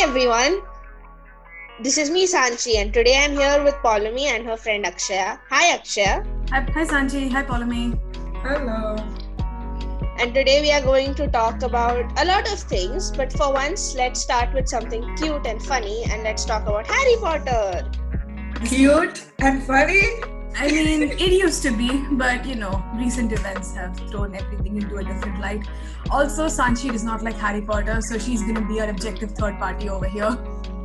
everyone. This is me, Sanchi, and today I'm here with Paullomi and her friend Akshaya. Hi, Akshaya. Hi, hi Sanchi. Hi, Paullomi. Hello. And today we are going to talk about a lot of things, but for once, let's start with something cute and funny and let's talk about Harry Potter. Cute and funny. I mean, it used to be, but you know, recent events have thrown everything into a different light. Also, Sanchi is not like Harry Potter, so she's gonna be our objective third party over here.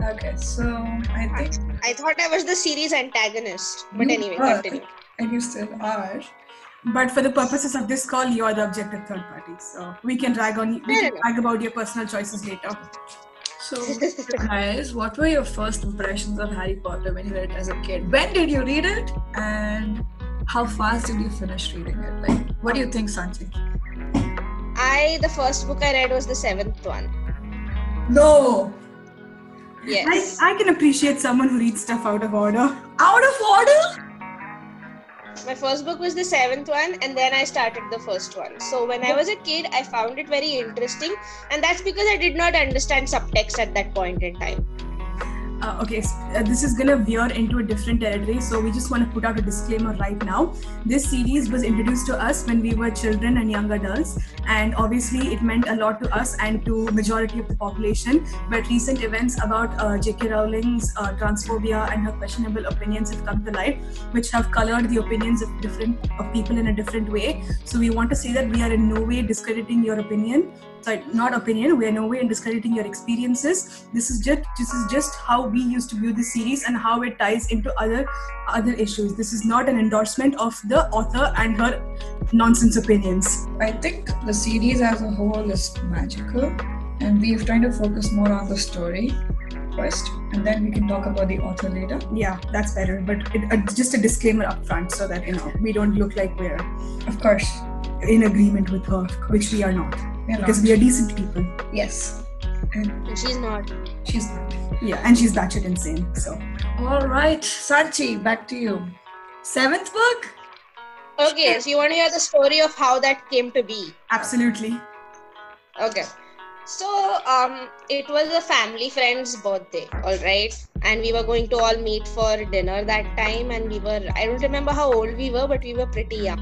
Okay, so I think I thought I was the series antagonist, but You anyway, are. continue. and you still are. But for the purposes of this call, you're the objective third party, so we can drag on. We can enough. brag about your personal choices later. So, guys, what were your first impressions of Harry Potter when you read it as a kid? When did you read it, and how fast did you finish reading it? Like, what do you think, Sanchi? I, the first book I read was the seventh one. No, Yes. I, I can appreciate someone who reads stuff out of order. out of order. My first book was the seventh one, and then I started the first one. So when I was a kid, I found it very interesting, and that's because I did not understand subtext at that point in time. Uh, okay, uh, this is gonna veer into a different territory, so we just want to put out a disclaimer right now. This series was introduced to us when we were children and young adults, and obviously it meant a lot to us and to majority of the population. But recent events about uh, J.K. Rowling's uh, transphobia and her questionable opinions have come to light, which have colored the opinions of different of people in a different way. So we want to say that we are in no way discrediting your opinion. Sorry, not opinion. We are no way in discrediting your experiences. This is just this is just how we used to view the series and how it ties into other other issues. This is not an endorsement of the author and her nonsense opinions. I think the series as a whole is magical, and we're trying to focus more on the story first, and then we can talk about the author later. Yeah, that's better. But it, uh, just a disclaimer up front so that you know we don't look like we're Of course, in agreement with her, which we are not, we're because not. we are decent people. yes, and And she's not. she's not. Yeah, and she's batshit insane. So All right, Sanchi, back to you. Seventh book? Okay, so you want to hear the story of how that came to be? absolutely. Okay. So, um, it was a family friend's birthday, all right, and we were going to all meet for dinner that time, and we were I don't remember how old we were, but we were pretty young,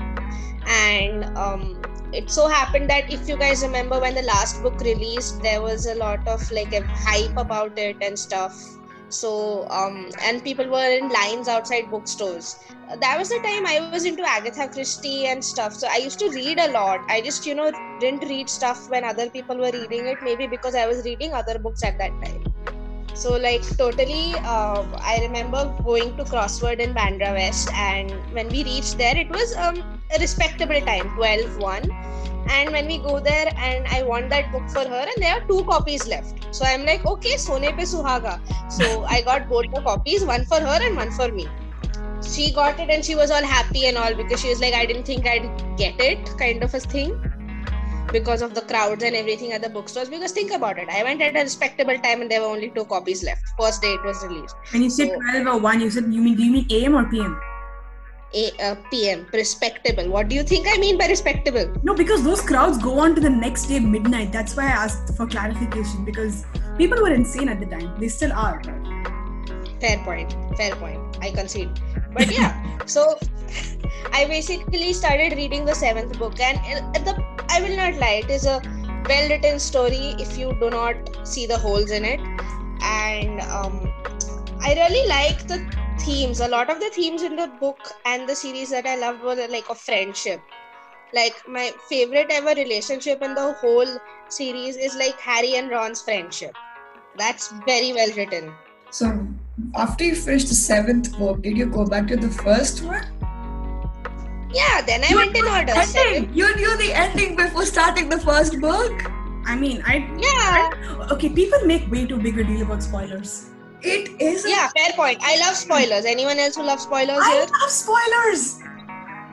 and um, it so happened that if you guys remember when the last book released, there was a lot of like a hype about it and stuff. So, um, and people were in lines outside bookstores that was the time I was into Agatha Christie and stuff. So I used to read a lot. I just, you know, didn't read stuff when other people were reading it, maybe because I was reading other books at that time. So, like, totally, uh, I remember going to Crossword in Bandra West, and when we reached there, it was um, a respectable time 12 1. And when we go there, and I want that book for her, and there are two copies left. So I'm like, okay, Sone pe Suhaga. So I got both the copies, one for her and one for me she got it and she was all happy and all because she was like, I didn't think I'd get it, kind of a thing, because of the crowds and everything at the bookstores. Because think about it, I went at a respectable time and there were only two copies left. First day it was released. When you said So- 12 or 1, you said, you mean, do you mean AM or PM? A uh, PM, respectable. What do you think I mean by respectable? No, because those crowds go on to the next day midnight. That's why I asked for clarification because people were insane at the time. They still are. Fair point. Fair point. I concede. But yeah, so I basically started reading the seventh book, and the I will not lie, it is a well-written story if you do not see the holes in it, and um, I really like the themes. A lot of the themes in the book and the series that I loved were like of friendship. Like my favorite ever relationship in the whole series is like Harry and Ron's friendship. That's very well written. So, after you finished the seventh book, did you go back to the first one? Yeah, then I You went in the order. Second- Ending. You knew the ending before starting the first book. I mean, I. Yeah, Okay, people make way too big a deal about spoilers. It is. a- yeah, fair point. I love spoilers. Anyone else who loves spoilers I here? love spoilers!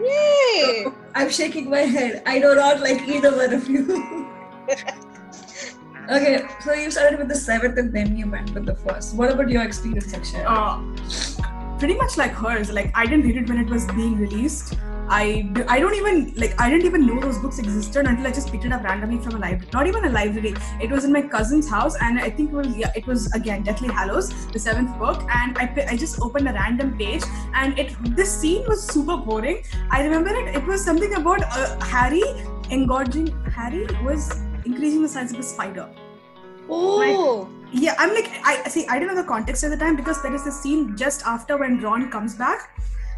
Yay! I'm shaking my head. I do not like either one of you. okay, so you started with the seventh and then you went with the first. What about your experience, Akshay? Uh, pretty much like hers. Like, I didn't read it when it was being released. I, I don't even like I didn't even know those books existed until I just picked it up randomly from a library. Not even a library. It was in my cousin's house, and I think it was yeah, it was again Deathly Hallows, the seventh book. And I I just opened a random page, and it this scene was super boring. I remember it. It was something about uh, Harry engorging. Harry was increasing the size of a spider. Oh. Yeah, I'm like I see. I didn't know the context at the time because there is a scene just after when Ron comes back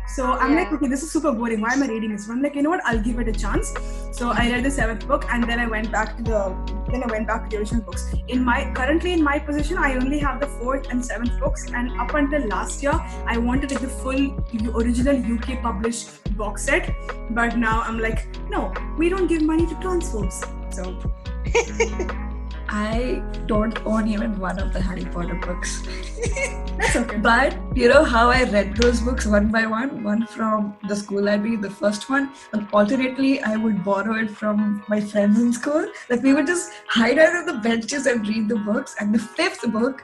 so I'm like, okay, this is super boring. Why am I reading this? So I'm like, you know what? I'll give it a chance. So I read the seventh book, and then I went back to the then I went back to the original books. In my currently in my position, I only have the fourth and seventh books, and up until last year, I wanted to take the full original UK published box set. But now I'm like, no, we don't give money to transphobes. So. I don't own even one of the Harry Potter books. That's okay. But you know how I read those books one by one? One from the school library, the first one, and alternately I would borrow it from my friends in school. Like we would just hide under the benches and read the books. And the fifth book,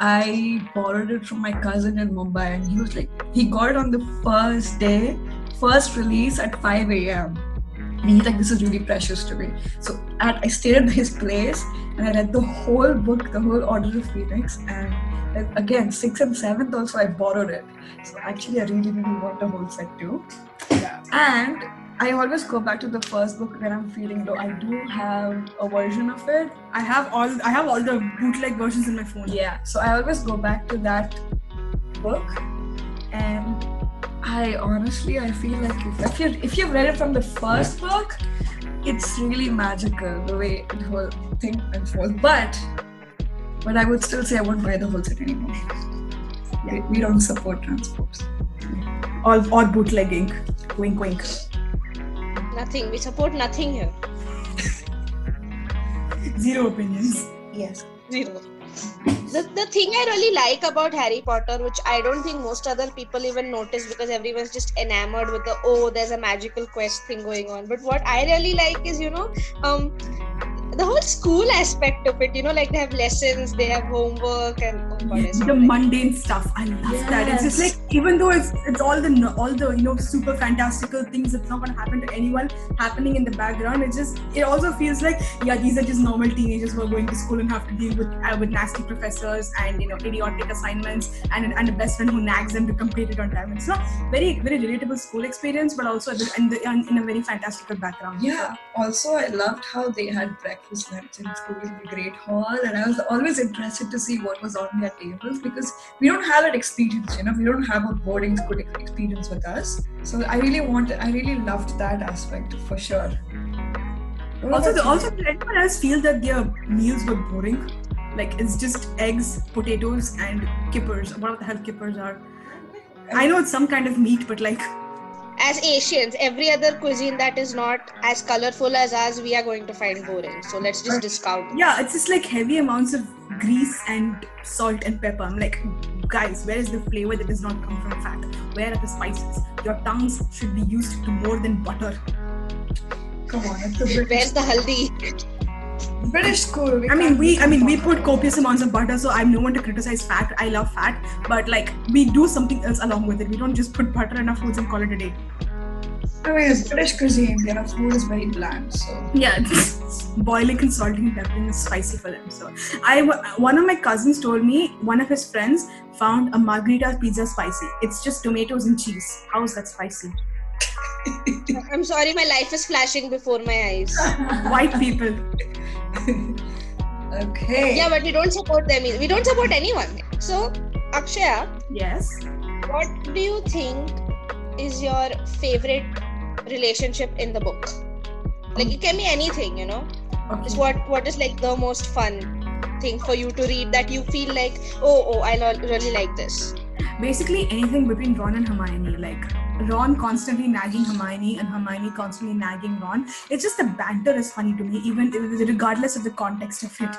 I borrowed it from my cousin in Mumbai, and he was like, he got it on the first day, first release at 5 a.m. And he's like, this is really precious to me. So at, I stayed at his place and I read the whole book, the whole Order of Phoenix, and again, sixth and seventh also I borrowed it. So actually, I really, really want the whole set too. Yeah. And I always go back to the first book when I'm feeling low. I do have a version of it. I have all I have all the bootleg versions in my phone. Yeah. So I always go back to that book, and I honestly I feel like if you if you've read it from the first book, it's really magical the way the whole thing unfolds. But but I would still say I won't buy the whole set anymore. We, we don't support transphobes. Or, or bootlegging. Wink, wink. Nothing. We support nothing here. Zero opinions. Yes. Zero. The, the thing I really like about Harry Potter, which I don't think most other people even notice because everyone's just enamored with the oh, there's a magical quest thing going on. But what I really like is, you know, um, the whole school aspect of it, you know, like they have lessons, they have homework, and oh God, the mundane stuff. I love yes. that. It's just like even though it's it's all the all the you know super fantastical things that's not gonna happen to anyone happening in the background. It just it also feels like yeah, these are just normal teenagers who are going to school and have to deal with uh, with nasty professors and you know idiotic assignments and and a best friend who nags them to complete it on time. It's not very very relatable school experience, but also in, the, in a very fantastical background. Yeah. Also, I loved how they had breakfast breakfast, lunch, and school in the Great Hall, and I was always interested to see what was on their tables because we don't have that experience, you know, we don't have a boarding school experience with us. So I really wanted, I really loved that aspect for sure. also, the, also, did anyone else feel that their meals were boring? Like it's just eggs, potatoes, and kippers. What the hell kippers are? I know it's some kind of meat, but like as Asians, every other cuisine that is not as colorful as ours, we are going to find boring. So let's just discount. Yeah, it's just like heavy amounts of grease and salt and pepper. I'm like, guys, where is the flavor that does not come from fat? Where are the spices? Your tongues should be used to more than butter. Come on, where's the haldi? British school. I mean, we I mean we put copious amounts of butter, so I'm no one to criticize fat. I love fat, but like we do something else along with it. We don't just put butter in our foods and call it a day. I mean, it's British cuisine. Their food is very bland, so yeah, boiling and salting and peppering is spicy for them. So I one of my cousins told me one of his friends found a margherita pizza spicy. It's just tomatoes and cheese. How is that spicy? I'm sorry, my life is flashing before my eyes. White people. okay. Yeah, but we don't support them. We don't support anyone. So, Akshaya. Yes. What do you think is your favorite relationship in the book? Like it can be anything, you know. Okay. Just what what is like the most fun thing for you to read that you feel like oh oh I really like this. Basically anything between Ron and Hermione, like Ron constantly nagging Hermione and Hermione constantly nagging Ron. It's just the banter is funny to me, even regardless of the context of it.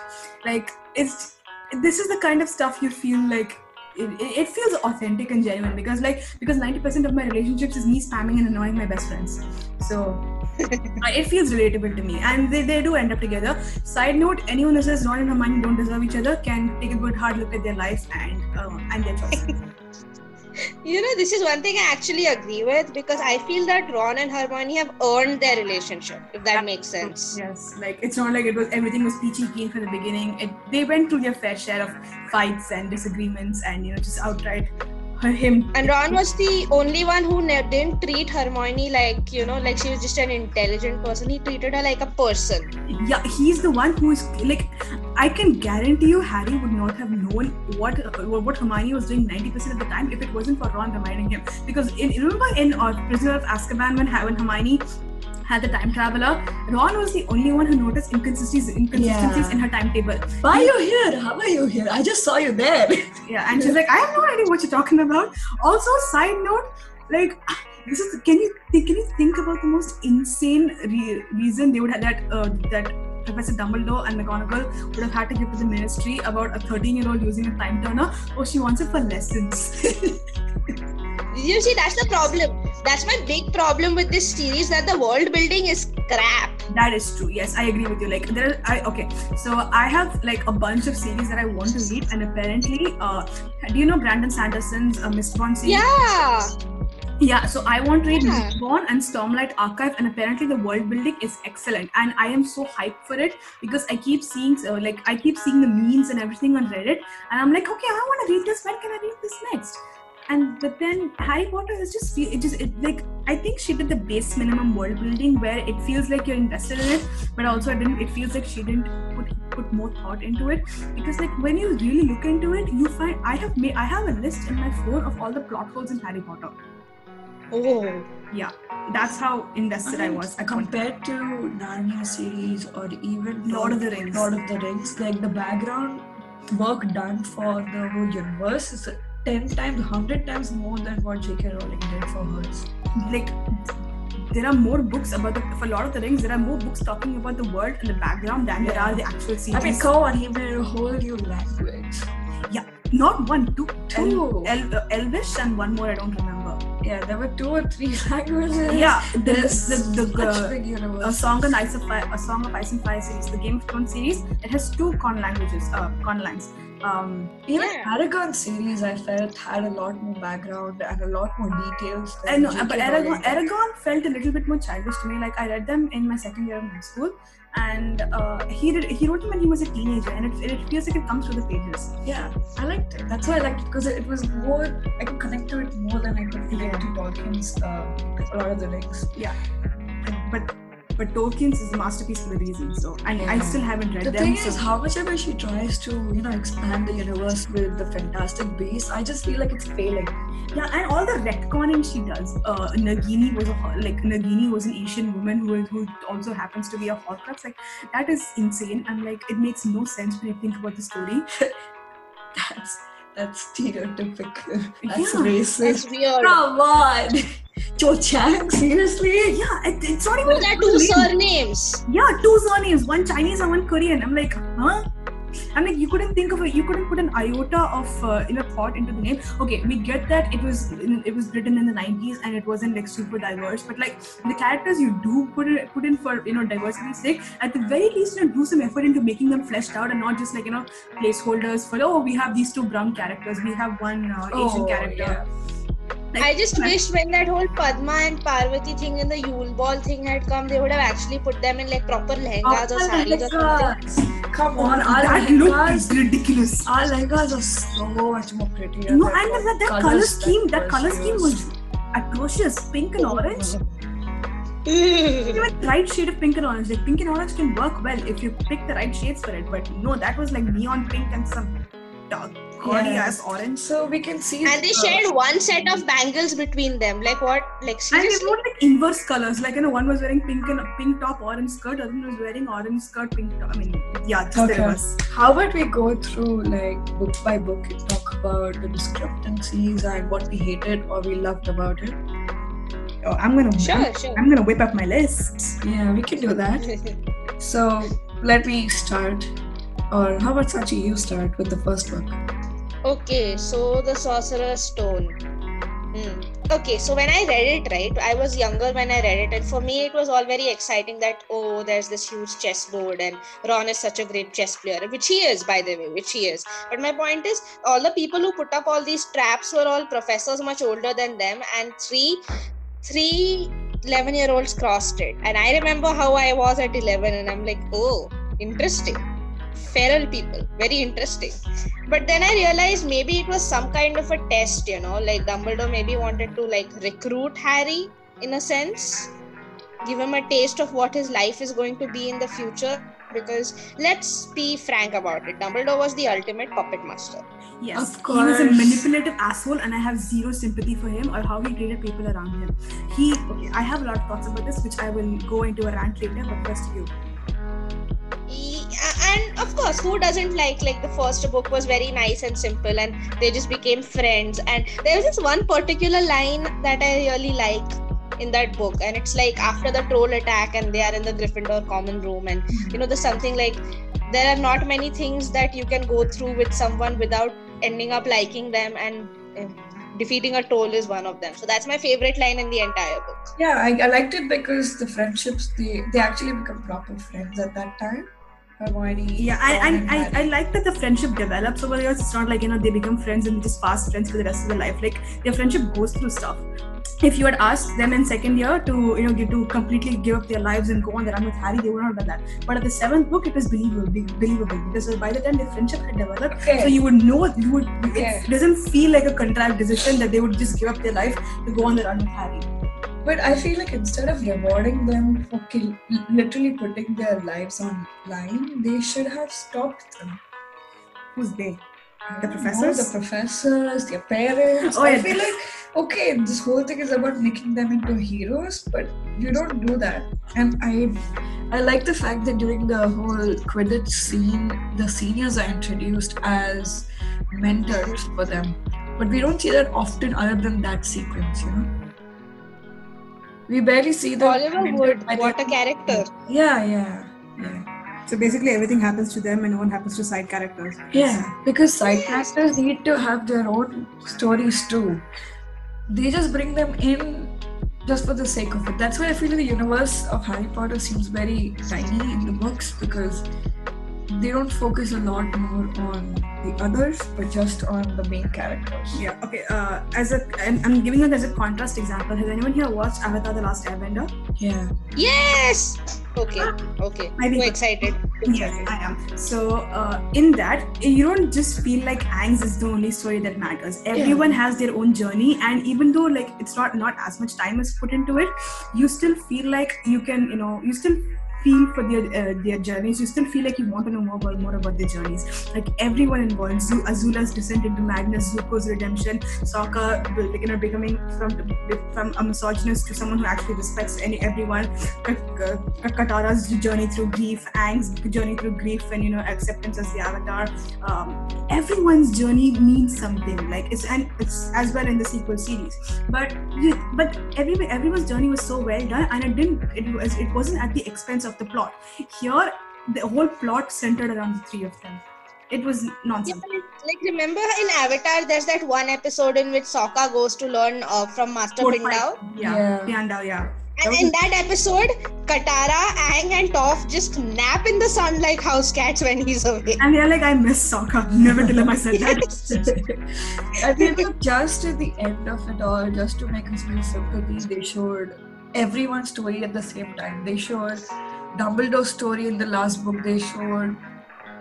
Like it's this is the kind of stuff you feel like it, it, feels authentic and genuine because like because 90% of my relationships is me spamming and annoying my best friends so it feels relatable to me and they, they do end up together side note anyone who says ron and hermione don't deserve each other can take a good hard look at their life and uh, and their choices you know, this is one thing I actually agree with because I feel that Ron and Hermione have earned their relationship, if that makes sense. Yes, like it's not like it was everything was peachy keen from the beginning. It, they went through their fair share of fights and disagreements, and you know, just outright him. And Ron was the only one who ne- didn't treat Hermione like, you know, like she was just an intelligent person. He treated her like a person. Yeah, he's the one who is like. I can guarantee you, Harry would not have known what uh, what Hermione was doing ninety percent of the time if it wasn't for Ron reminding him. Because in, remember in uh, Prisoner of Azkaban when, when Hermione had the time traveler, Ron was the only one who noticed inconsistencies inconsistencies Yeah. in her timetable. Why are you here? How are you here? I just saw you there. Yeah, and she's like, I have no idea what you're talking about. Also, side note, like this is can you think, can you think about the most insane re- reason they would have that uh, that Professor Dumbledore and McGonagall would have had to give to the ministry about a 13 year old using a time turner? Oh, she wants it for lessons. You see, that's the problem. That's my big problem with this series that the world building is crap. that is true. Yes, I agree with you. Like there, are, I okay. So I have like a bunch of series that I want to read, and apparently, uh, do you know Brandon Sanderson's uh, Mistborn series? Yeah. Yeah, so I want to read Yeah. And Stormlight Archive, and apparently the world building is excellent, and I am so hyped for it because I keep seeing, uh, like, I keep seeing the memes and everything on Reddit, and I'm like, okay, I want to read this. When can I read this next? And but then Harry Potter is just it just it like I think she did the base minimum world building where it feels like you're invested in it, but also it didn't. It feels like she didn't put put more thought into it because like when you really look into it, you find I have made I have a list in my phone of all the plot holes in Harry Potter Oh. Yeah, that's how invested I was. at one compared to Narnia series or even Lord of the Rings. Lord of the Rings, like the background work done for the whole universe is ten times, hundred times more than what J.K. Rowling did for hers. Like there are more books about the for Lord of the Rings. There are more books talking about the world and the background than there are the actual series. I mean, come on, he made a whole new language. Yeah, not one, two, two. Two. El- uh, Elvish and one more I don't remember. Yeah, there were two or three languages. Yeah, the the, the, the big a song on Ice of Fire, a song of Ice and Fire series, the Game of Thrones series. It has two con languages, uh, con lines. Um, Even Yeah. Eragon series, I felt had a lot more background and a lot more details. Than I know, but Eragon. Eragon felt a little bit more childish to me. Like I read them in my second year of high school, and uh, he did, he wrote them when he was a teenager, and it, it feels like it comes through the pages. Yeah, I liked it. That's why I liked it because it was more. I could connect to it more than I could connect to Tolkien's uh, a lot of the Rings. But but Tolkien's is a masterpiece for a reason. So and I still haven't read The them. thing so is, how much ever she tries to, you know, expand the universe with the Fantastic Beasts, I just feel like it's failing. yeah, and all the retconning she does. Uh, Nagini was a like Nagini was an Asian woman who who also happens to be a Horcrux. Like that is insane, and like it makes no sense when you think about the story. That's that's stereotypical. That's Yeah. racist. That's weird. Come on, Cho Chang, seriously? Yeah, it, it's not even. Those are two surnames. Yeah, two surnames, one Chinese and one Korean. I'm like, huh? I'm like, you couldn't think of it. You couldn't put an iota of uh, you know thought into the name. Okay, we get that it was it was written in the 90s and it wasn't like super diverse, but like the characters you do put it put in for you know diversity's sake, at the very least, you know, do some effort into making them fleshed out and not just like you know placeholders for oh we have these two brown characters, we have one uh, Asian Oh, character. yeah. Like, I just wish when that whole Padma and Parvati thing and the Yule Ball thing had come, they would have actually put them in like proper lehengas or saris or something. Come on, our that lehengas, ridiculous. our lehengas are so much more prettier. No, and that, that color colours scheme, that color scheme was atrocious. Pink and orange. Even right shade of pink and orange. Like pink and orange can work well if you pick the right shades for it. But no, that was like neon pink and some dark, gaudy Yeah. ass orange. So we can see. and they uh, shared one set of bangles between them. Like what? Like seriously? And they seriously? wrote like inverse colors. Like you know, one was wearing pink and pink top, orange skirt. Other one was wearing orange skirt, pink top. I mean, yeah, just the Okay. reverse. How about we go through like book by book and talk about the discrepancies and what we hated or we loved about it? Oh, I'm gonna Sure, sure. I'm gonna whip up my list. Yeah, we can do that. So let me start. Or how about Sachi, you start with the first book? Okay, so the Sorcerer's Stone. Hmm. Okay, so when I read it, right, I was younger when I read it, and for me, it was all very exciting that oh, there's this huge chessboard, and Ron is such a great chess player, which he is, by the way, which he is. But my point is, all the people who put up all these traps were all professors much older than them, and three, three 11 year olds crossed it. And I remember how I was at 11, and I'm like, oh, interesting feral people very interesting but then i realized maybe it was some kind of a test you know like dumbledore maybe wanted to like recruit harry in a sense give him a taste of what his life is going to be in the future because let's be frank about it dumbledore was the ultimate puppet master Yes, Of course. he was a manipulative asshole, and I have zero sympathy for him or how he treated people around him. He, okay, I have a lot of thoughts about this, which I will go into a rant later. But first, you. And of course who doesn't like like the first book was very nice and simple and they just became friends. And there's this one particular line that i really like in that book. And it's like after the troll attack and they are in the gryffindor common room and you know there's something like there are not many things that you can go through with someone without ending up liking them and uh, defeating a troll is one of them. So that's my favorite line in the entire book. Yeah, I, I liked it because the friendships they they actually become proper friends at that time. Yeah, Ron, and, and and I, I like that the friendship develops over the years. It's not like you know they become friends and just fast friends for the rest of their life. Like their friendship goes through stuff. If you had asked them in second year to you know to completely give up their lives and go on the run with Harry, they would not have done that. But at the seventh book, it was believable, believable because by the time their friendship had developed, Okay. so you would know you would. Okay. It doesn't feel like a contrived decision that they would just give up their life to go on the run with Harry. But I feel like instead of rewarding them for kill, literally putting their lives on line, they should have stopped them. Who's they? The No, professors? the professors, their parents. Oh, I yeah. feel like okay, this whole thing is about making them into heroes, but you don't do that. And I, I like the fact that during the whole Quidditch scene, the seniors are introduced as mentors for them, but we don't see that often other than that sequence, you know. We barely see them. oliver mentored wood what a character Yeah, yeah, yeah. So basically, everything happens to them, and no one happens to side characters. Yeah, because side characters need to have their own stories too. They just bring them in just for the sake of it. That's why I feel the universe of Harry Potter seems very tiny in the books because they don't focus a lot more on the others, but just on the main characters. Yeah. Okay. Uh, as a, I'm, I'm giving it as a contrast example. Has anyone here watched Avatar: The Last Airbender? Yeah. yes okay okay i'm too excited Yes, I am. So uh, in that, you don't just feel like Aang's is the only story that matters. Everyone has their own journey, and even though like it's not not as much time is put into it, you still feel like you can, you know, you still feel for their uh, their journeys. You still feel like you want to know more about more about their journeys. Like everyone involved, Zu- Azula's descent into madness, Zuko's redemption, Sokka, you know, becoming from from a misogynist to someone who actually respects any everyone. Katara's journey through grief, Aang's journey through grief, and you know acceptance as the Avatar. Um, everyone's journey means something. Like it's and it's as well in the sequel series. But but every everyone's journey was so well done, and it didn't. It was it wasn't at the expense of the plot. Here, the whole plot centered around the three of them. It was Yeah, nonsense. but like remember in Avatar, there's that one episode in which Sokka goes to learn uh, from Master Four, Pindao, five- Yeah, Yeah. Piandao, yeah. and in that episode, Katara, Aang, and Toph just nap in the sun like house cats when he's away. And they're like, I miss Sokka. Never tell him I said that. I feel like just at the end of it all, just to make us feel sympathy, they showed everyone's story at the same time. They showed Dumbledore's story in the last book. They showed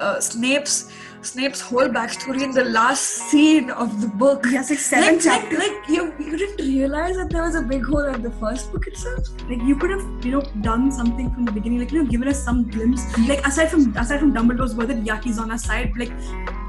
uh, Snape's Snape's whole backstory in the last scene of the book. Yes, like seven Like, like, chapters. like you, you didn't realize that there was a big hole in the first book itself. Like you could have, you know, done something from the beginning, like you know, given us some glimpse. Like aside from aside from Dumbledore's word that Yaki's on our side, like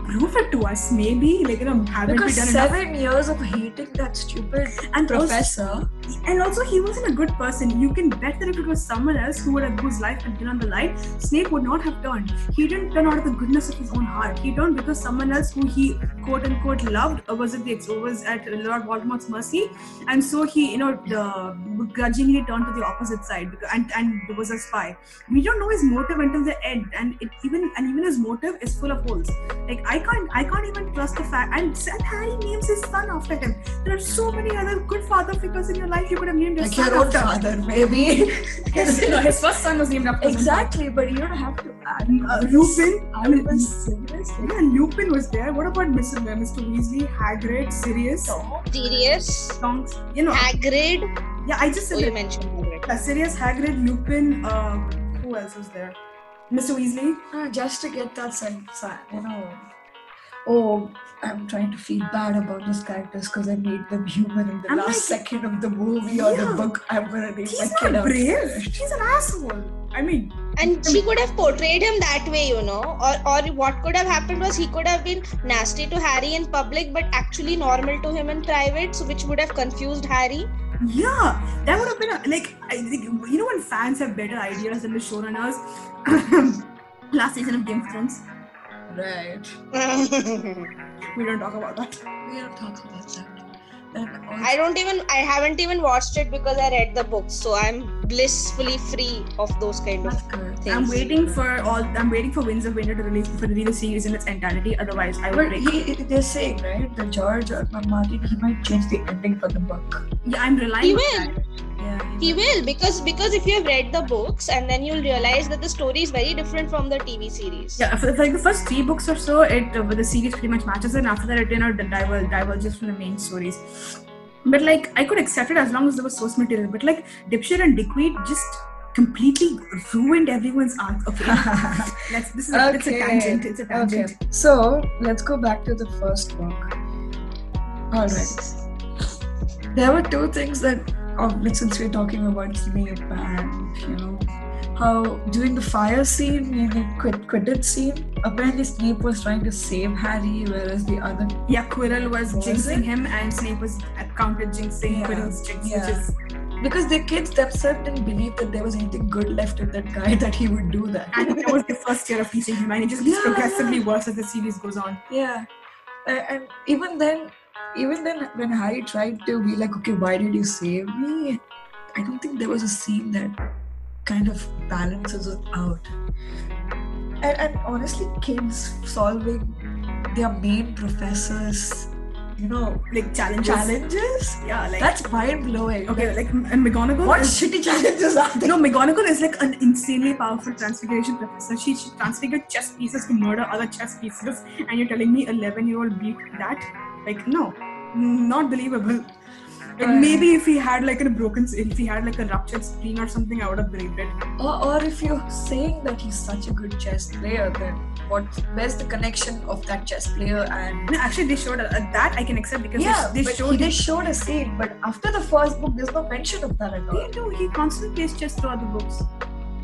prove it to us, maybe. Like you know, haven't Because we done enough? seven years of hating that stupid And also, professor. and also, he wasn't a good person. You can bet that if it was someone else who would have whose life had been on the line, Snape would not have turned. He didn't turn out of the goodness of his own heart. He turned because someone else who he quote unquote loved or was at the was at Lord Voldemort's mercy, and so he, you know, the, grudgingly turned to the opposite side because, and and was a spy. We don't know his motive until the end, and it even and even his motive is full of holes. Like I I can't I can't even trust the fact and, and Harry names his son after him. There are so many other good father figures in your life you could have named your Like son your own after. father, maybe. His, no, his first son was named after him. exactly, but you don't have to add. Uh, Lupin. I mean, Albus Severus, like, yeah, Lupin was there. What about Mr. Mr. Weasley, Hagrid, Sirius, Sirius, Tonks? You know, Hagrid. yeah, I just Oh, said you that. mentioned Hagrid. Uh, Sirius, Hagrid, Lupin. Uh, who else was there? Mr. Weasley. uh, just to get that sense, you know. Oh, I'm trying to feel bad about those characters because I made them human in the I'm last like- second of the movie or the book. I'm gonna name He's my not kid out brave. first. He's an asshole. I mean, And she could have portrayed him that way, you know. Or, or what could have happened was he could have been nasty to Harry in public, but actually normal to him in private, so which would have confused Harry. yeah, that would have been a, like I think you know when fans have better ideas than the showrunners. Last season of Game of Thrones. Right. We don't talk about that. We don't talk about that. I don't even I haven't even watched it because I read the book, so I'm blissfully free of those kind of things. I'm waiting for all. I'm waiting for Winds of Winter to release for the series in its entirety. Otherwise, I would But he, they're saying, right, that George or Martin, he might change the ending for the book. Yeah, I'm relying. He on will. Yeah, He will because because if you have read the books and then you'll realize that the story is very different from the TV series. Yeah, for, like the first three books or so, it uh, the series pretty much matches, and after that, it you know diver, diverges from the main stories. But like, I could accept it as long as there was source material. But like, Dipshit and Dickweed just completely ruined everyone's arc. Okay, let's. This is a, it's a Okay. tangent. It's a okay, so let's go back to the first book. Alright. There were two things that, since we're talking about Snape and, you know, how during the fire scene, in the Quid- Quidditch scene, apparently Snape was trying to save Harry, whereas the other Yeah, Quirrell was, Was jinxing it? him, and Snape was counter jinxing Yeah, Quirrell's jinx, yeah. which is because the kids themselves didn't believe that there was anything good left in that guy that he would do that. and that was the first year of teaching him, and it just gets Yeah, progressively yeah. worse as the series goes on. Yeah, A- and even then, even then, when Harry tried to be like, "Okay, why did you save me?" I don't think there was a scene that kind of balances it out. And, and honestly, kids solving their main professors, you know, Like challenges. challenges. Yeah, like That's mind blowing. okay, like and McGonagall. what is- shitty challenges are they? No, McGonagall is like an insanely powerful transfiguration professor. She, she transfigured chess pieces to murder other chess pieces, and you're telling me 11 year old beat that? Like, no, not believable. Like, Uh, maybe if he had like a broken, if he had like a ruptured spleen or something, I would have believed it. Or, or if you're saying that he's such a good chess player, then what? Where's the connection of that chess player and No, actually, they showed uh, that I can accept because yeah, they, they showed. he, they showed a scene, but after the first book, there's no mention of that at all. They do. He constantly plays chess throughout the books.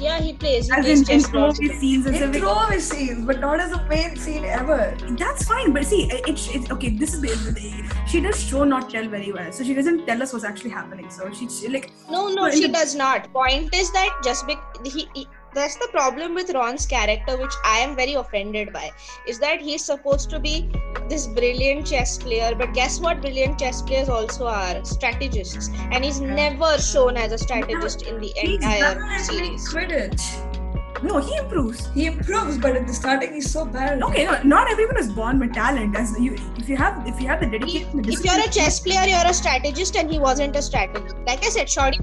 Yeah, he plays. He As plays in, in chess throwaway scenes and In stuff. like- throwaway scenes, but not as a main scene ever. That's fine, but see, it's it, it okay. This is the, she does show not tell very well, so she doesn't tell us what's actually happening. So she, she like No, no, she the- does not. Point is that just because he, he, that's the problem with Ron's character, which I am very offended by, is that he's supposed to be this brilliant chess player, but guess what? Brilliant chess players also are strategists, and he's never shown as a strategist in the He's entire bad at series. Quidditch. no, he improves. He improves, but at the starting he's so bad. Okay, no, not everyone is born with talent. As you, if you have, if you have the dedication, the If you're a chess player, you're a strategist, and he wasn't a strategist. Like I said, Shorty.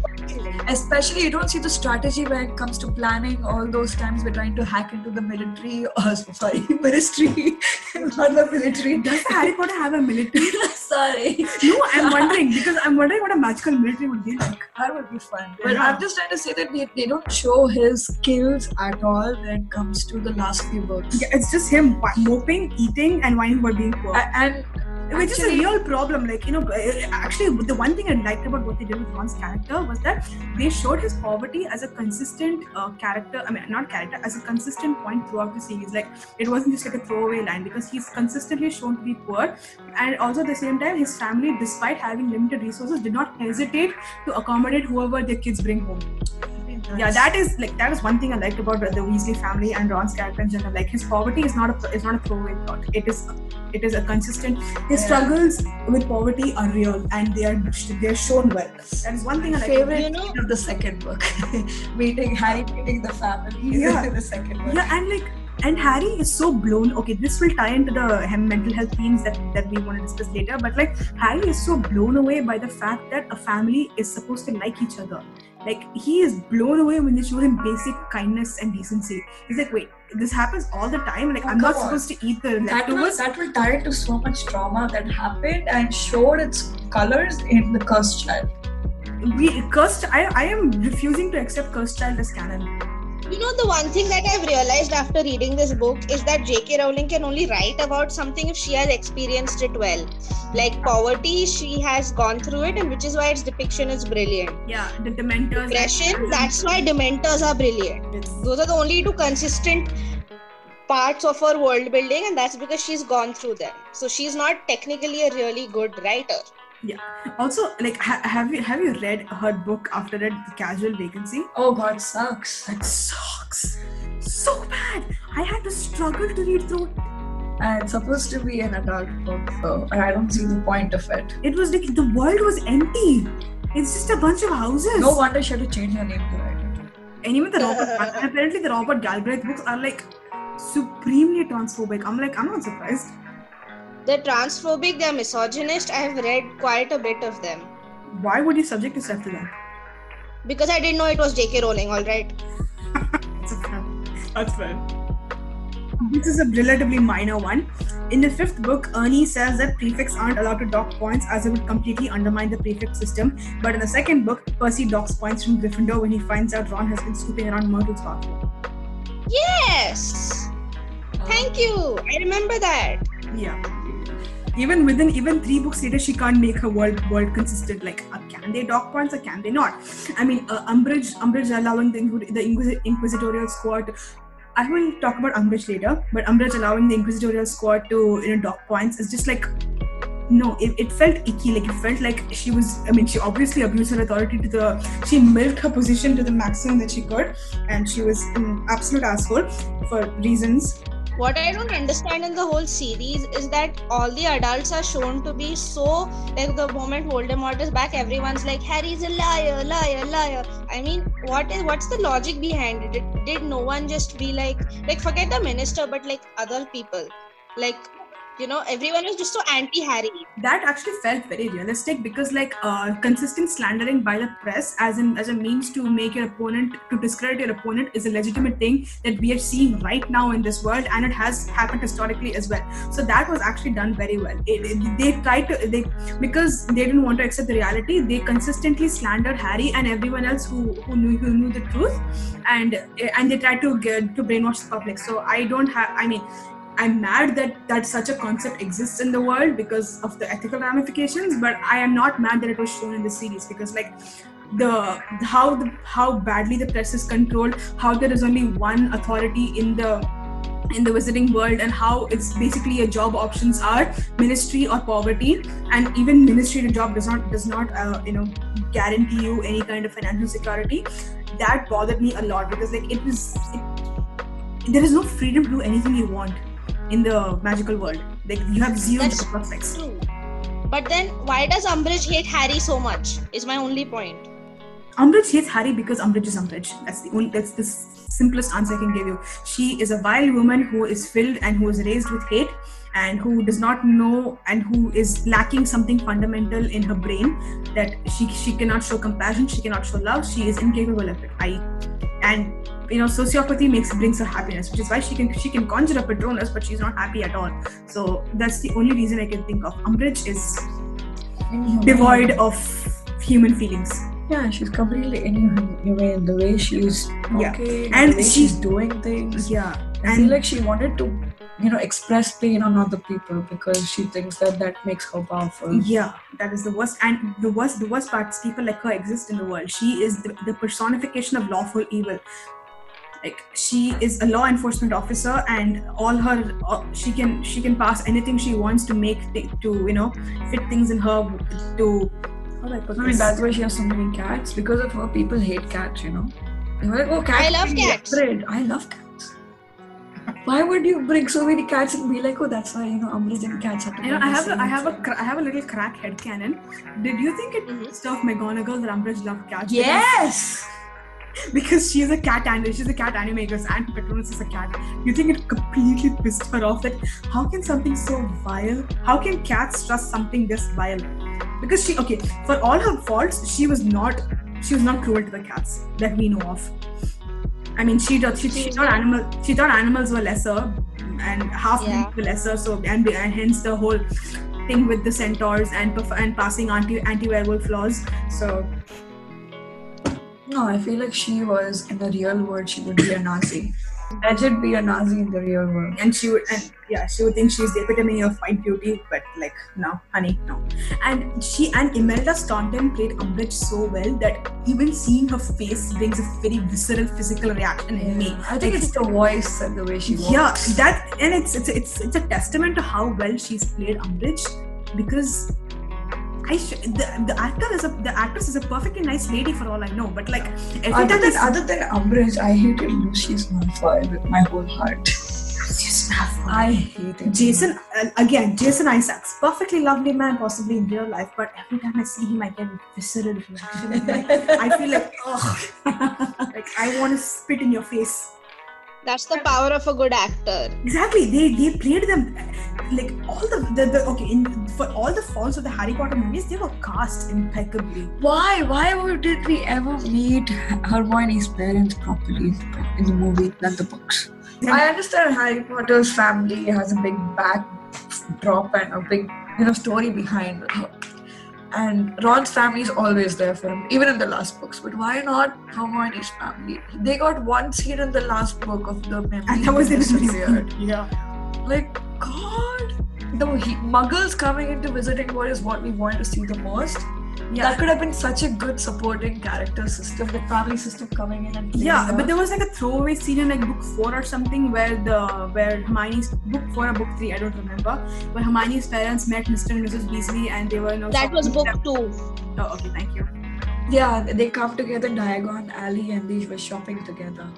Especially, you don't see the strategy when it comes to planning. All those times we're trying to hack into the military, or uh, sorry, ministry, not the military. does Harry Potter have a military? sorry, no, I'm wondering because I'm wondering what a magical military would be like. that would be fun. But Yeah. I'm uh, just trying to say that they, they don't show his skills at all when it comes to the last few books. Yeah, it's just him moping, eating, and whining about being poor. A- and which is a real problem like you know uh, actually the one thing i liked about what they did with ron's character was that they showed his poverty as a consistent uh, character i mean not character as a consistent point throughout the series. Like it wasn't just like a throwaway line because he's consistently shown to be poor and also at the same time his family despite having limited resources did not hesitate to accommodate whoever their kids bring home yeah that is like that is one thing i liked about the weasley family and ron's character in general like his poverty is not a is not a throwaway thought it is it is a consistent his Yeah. struggles with poverty are real and they are they're shown well that is one thing i like favorite You know- of the second book meeting harry meeting the family Yeah. in the second book yeah and like and Harry is so blown. Okay, this will tie into the mental health themes that, that we want to discuss later. But like Harry is so blown away by the fact that a family is supposed to like each other. Like he is blown away when they show him basic kindness and decency. He's like, wait, this happens all the time. Like Oh, I'm not on. supposed to eat the That will, leftovers. that will tie to so much trauma that happened and showed its colors in the cursed child. We cursed. I I am refusing to accept cursed child as canon. You know, the one thing that I've realized after reading this book is that J.K. Rowling can only write about something if she has experienced it well. Like poverty, she has gone through it, and which is why its depiction is brilliant. Yeah, the Dementors. Depression, that's why Dementors are brilliant. It's- Those are the only two consistent parts of her world building, and that's because she's gone through them. So she's not technically a really good writer. Um, also, like, ha- have you have you read her book after that, The Casual Vacancy? Oh god, sucks. That sucks so bad. I had to struggle to read through. it. And it's supposed to be an adult book, so I don't see the point of it. It was like the world was empty. It's just a bunch of houses. No wonder she had to change her name to write it. and even the Robert apparently the Robert Galbraith books are like supremely transphobic. I'm like, I'm not surprised. They're transphobic, they're misogynist. I have read quite a bit of them. Why would you subject yourself to that? Because I didn't know it was J.K. Rowling, alright? That's fair. That's fair. This is a relatively minor one. In the fifth book, Ernie says that prefects aren't allowed to dock points as it would completely undermine the prefect system. But in the second book, Percy docks points from Gryffindor when he finds out Ron has been snooping around Myrtle's bathroom. Yes! Thank you! I remember that. Yeah. Even within even three books later, she can't make her world world consistent. Like, uh, can they dock points or can they not? I mean, uh, Umbridge, Umbridge allowing the, the Inquis- Inquisitorial Squad. I will talk about Umbridge later, but Umbridge allowing the Inquisitorial Squad to you know dock points is just like no, it, it felt icky. Like it felt like she was. I mean, she obviously abused her authority to the. She milked her position to the maximum that she could, and she was an absolute asshole for reasons What I don't understand in the whole series is that all the adults are shown to be so like the moment Voldemort is back, everyone's like Harry's a liar, liar, liar. I mean, what is what's the logic behind it? Did, did no one just be like like forget the minister, but like other people, like you know, everyone was just so anti-Harry. that actually felt very realistic because like uh, consistent slandering by the press as in as a means to make your opponent to discredit your opponent is a legitimate thing that we are seeing right now in this world and it has happened historically as well. So that was actually done very well. It, it- they tried to they because they didn't want to accept the reality they consistently slandered harry and everyone else who, who knew who knew the truth and and they tried to get to brainwash the public. So i don't have i mean I'm mad that that such a concept exists in the world because of the ethical ramifications, but I am not mad that it was shown in the series because like the how the how badly the press is controlled, how there is only one authority in the in the wizarding world and how it's basically your job options are ministry or poverty. And even ministry to job does not does not uh, you know guarantee you any kind of financial security. That bothered me a lot because like it was it, there is no freedom to do anything you want in the magical world. Like you have zero That's prospects. True. But then why does Umbridge hate Harry so much? Is my only point. Umbridge hates Harry because Umbridge is Umbridge. That's the only that's the simplest answer I can give you. She is a vile woman who is filled and who is raised with hate and who does not know and who is lacking something fundamental in her brain that she she cannot show compassion, she cannot show love, she is incapable of it. I and you know sociopathy makes brings her happiness, which is why she can she can conjure up Patronus, but she's not happy at all. So that's the only reason I can think of. Umbridge is devoid of human feelings. Yeah, she's completely inhumane. The way she's Yeah. talking, And the way she- she's doing things. Yeah, I feel like she wanted to, you know, express pain on other people because she thinks that that makes her powerful. Yeah, that is the worst. And the worst, the worst part is people like her exist in the world. She is the, the personification of lawful evil. Like she is a law enforcement officer, and all her uh, she can she can pass anything she wants to make th- to you know fit things in her to. How do I put I mean, that's why she has so many cats. Because of her, people hate cats, you know. They're like, oh, cats. I love cats. afraid." I love cats. Why would you bring so many cats and be like, oh, that's why, you know, Umbridge and cats have to You know, I have a, I have a thing." cra- I have a little crack head cannon. Did you think it Mhm. stuff McGonagall that Umbridge loved cats? Yes! because she's a cat and she's a cat Animagus and Patronus is a cat. You think it completely pissed her off that how can something so vile? How can cats trust something this vile? Because she okay, for all her faults, she was not she was not cruel to the cats that we know of. I mean, she thought she, she thought animal she thought animals were lesser and half Yeah. were lesser. So and, and hence the whole thing with the centaurs and and passing anti anti werewolf laws. So No, I feel like she was in the real world. She would be a Nazi. Legit be a Nazi in the real world. and she would and yeah she would think she's the epitome of white beauty but like no honey no and she and imelda staunton played umbridge so well that even seeing her face brings a very visceral physical reaction in me I think it's the voice and the way she walks. yeah that and it's it's it's, it's a testament to how well she's played umbridge because I sh- the, the actor is a the actress is a perfectly nice lady for all I know, but like every Other time than, I other than Umbridge, I hated Lucius Malfoy with my whole heart. see I hated Jason uh, again, Jason Isaacs, perfectly lovely man, possibly in real life, but every time I see him, I get visceral reaction. Like, I feel like, oh, like I want to spit in your face. That's the power of a good actor. Exactly, they they played them like all the the, the okay in for all the faults of the Harry Potter movies, they were cast impeccably. Why? Why would- did we ever meet Hermione's parents properly in the movie than the books? I understand Harry Potter's family has a big backdrop and a big, you know, story behind her. And Ron's family is always there for him, even in the last books. But why not Hermione's family? They got one scene in the last book of the memory. And that was the disappeared. Yeah. Like, God, the he, Muggles coming into wizarding world is what we want to see the most. That could have been such a good supporting character system, the family system coming in and Yeah, that. but there was like a throwaway scene in like book four or something where the where Hermione's book four or book three, I don't remember, where Hermione's parents met Mr. and Mrs. Weasley and they were you know That was book shopping two. Oh, okay, thank you. yeah, they come together in Diagon Alley and they were shopping together.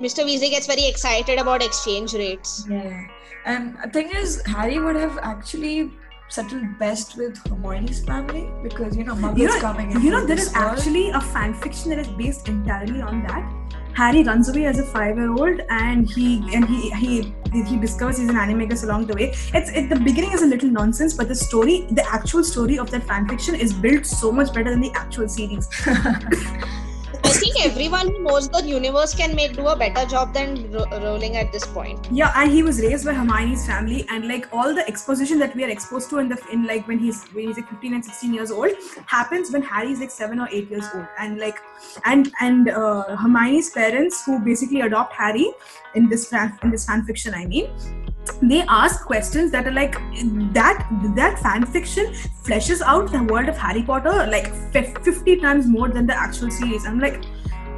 Mr. Weasley gets very excited about exchange rates. Yeah, and the thing is, Harry would have actually settled best with Hermione's family because you know Muggles You know, coming in. you know there is world. actually a fan fiction that is based entirely on that. Harry runs away as a five-year-old, and he and he he he discovers he's an animagus along the way. It's at the beginning is a little nonsense, but the story, the actual story of that fan fiction, is built so much better than the actual series. I think everyone who knows the universe can make do a better job than Ro- Rowling at this point. Yeah, and he was raised by Hermione's family, and like all the exposition that we are exposed to in the in like when he's when he's like 15 and 16 years old happens when Harry's like seven or eight years old, and like and and uh, Hermione's parents who basically adopt Harry in this fan in this fan fiction, I mean. They ask questions that are like that. That fan fiction fleshes out the world of Harry Potter like 50 times more than the actual series. I'm like,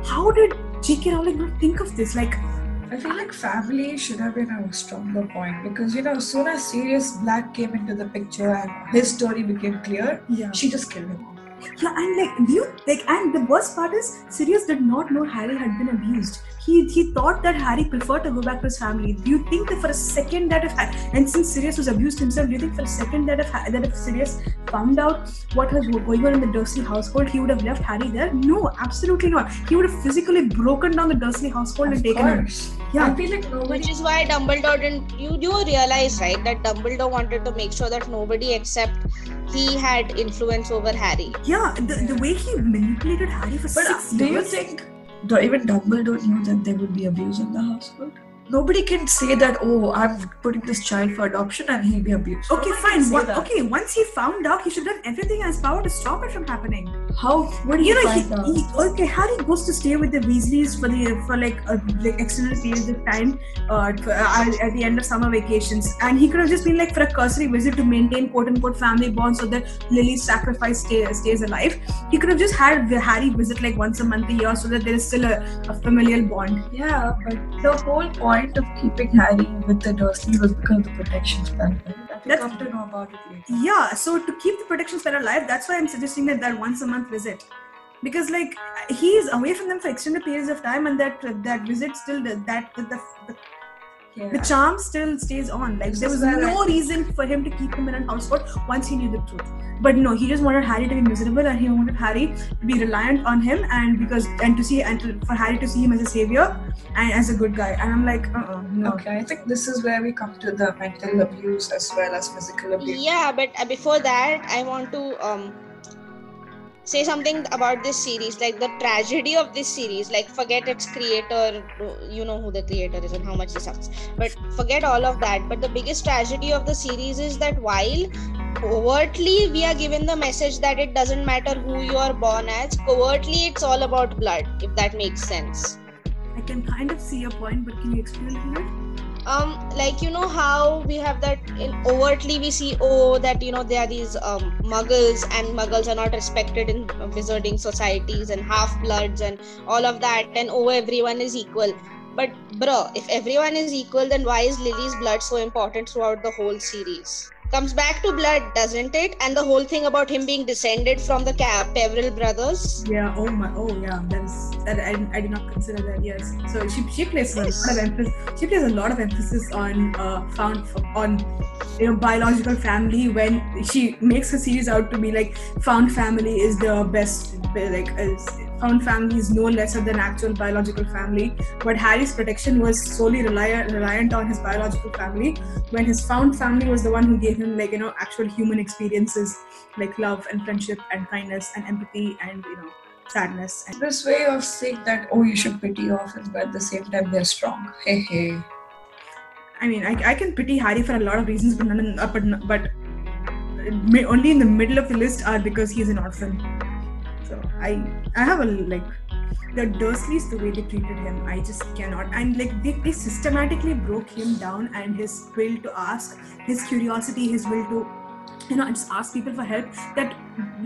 how did J.K. Rowling not think of this? Like, I feel like family should have been a stronger point because you know, as soon as Sirius Black came into the picture and his story became clear, yeah. she just killed him. Yeah, and like, do you like, and the worst part is, Sirius did not know Harry had been abused. He he thought that Harry preferred to go back to his family. Do you think that for a second that if and since Sirius was abused himself, do you think for a second that if that if Sirius found out what was going on in the Dursley household, he would have left Harry there? No, absolutely not. He would have physically broken down the Dursley household and Of taken him. Course. Yeah. I feel like nobody Which is why Dumbledore didn't. You you realize right that Dumbledore wanted to make sure that nobody except he had influence over Harry. Yeah, the, the way he manipulated Harry for But uh, six do you think do- even Dumbledore knew that there would be abuse in the household? Nobody can say that. Oh, I'm putting this child for adoption and he'll be abused. Okay, Nobody fine. One, okay, once he found out, he should have done everything in his power to stop it from happening. How? What do You you, know, he, out? he, okay, Harry goes to stay with the Weasleys for the for like a like extended periods of time uh, to- uh, at the end of summer vacations, and he could have just been like for a cursory visit to maintain quote unquote family bonds so that Lily's sacrifice stay, stays alive. He could have just had the Harry visit like once a month a year so that there is still a, a familial bond. Yeah, but the whole point of keeping Harry with the Dursleys was because of the protection spell. That's- come to know about it later. Yeah, so to keep the protection spell alive, that's why I'm suggesting that that once a month visit. Because like he's away from them for extended periods of time, and that that visit still that that the, the, the Yeah. The charm still stays on. Like there was no I- reason for him to keep him in an household once he knew the truth. But no, he just wanted Harry to be miserable, and he wanted Harry to be reliant on him, and because and to see and to, for Harry to see him as a savior and as a good guy. And I'm like, uh, uh no. Okay, I think this is where we come to the mental abuse as well as physical abuse. Yeah, but uh, before that, I want to um say something about this series, like the tragedy of this series. Like, forget its creator, you know who the creator is and how much he sucks. But forget all of that. But the biggest tragedy of the series is that while overtly we are given the message that it doesn't matter who you are born as, covertly it's all about blood. If that makes sense. I can kind of see your point, but can you explain it? Um like you know how we have that in overtly we see oh that you know there are these um muggles and muggles are not respected in wizarding societies and half bloods and all of that and oh everyone is equal but bro if everyone is equal then why is lily's blood so important throughout the whole series comes back to blood doesn't it and the whole thing about him being descended from the Ca- Peverell brothers Yeah. Oh my. Oh yeah. That's that. I, I did not consider that. Yes. So she she places a lot of emphasis. She places a lot of emphasis on uh found on you know biological family when she makes her series out to be like found family is the best like is, found family is no lesser than actual biological family but harry's protection was solely reliant reliant on his biological family when his found family was the one who gave him like you know actual human experiences like love and friendship and kindness and empathy and you know sadness and This way of saying that, oh, you should pity orphans, but at the same time, they're strong. Hey, hey. I mean, I, I can pity Harry for a lot of reasons, but none, uh, but but only in the middle of the list are because he's an orphan. So I I have a like the Dursleys the way they treated him, I just cannot. And like they, they systematically broke him down and his will to ask, his curiosity, his will to you know I just ask people for help that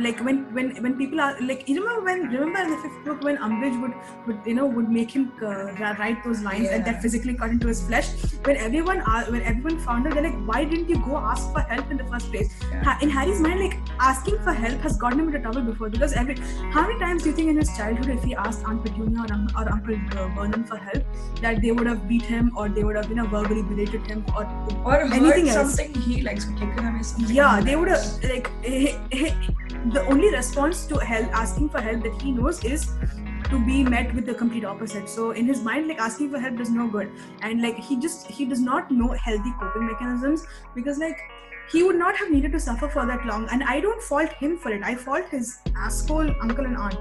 like when when when people are like you remember when remember in the fifth book when Umbridge would would you know would make him uh, write those lines and Yeah. that physically cut into his flesh when everyone uh, when everyone found out they're like why didn't you go ask for help in the first place Yeah. In Harry's mind like asking for help has gotten him into trouble before because every how many times do you think in his childhood if he asked Aunt Petunia or, Un- or Uncle uh, Vernon for help that they would have beat him or they would have you know verbally berated him or Or heard Anything else. something he likes, or taken away something. yeah they would have like eh, eh, the only response to help asking for help that he knows is to be met with the complete opposite. So in his mind like asking for help does no good. And like he just he does not know healthy coping mechanisms because like he would not have needed to suffer for that long. And i don't fault him for it. I fault his asshole uncle and aunt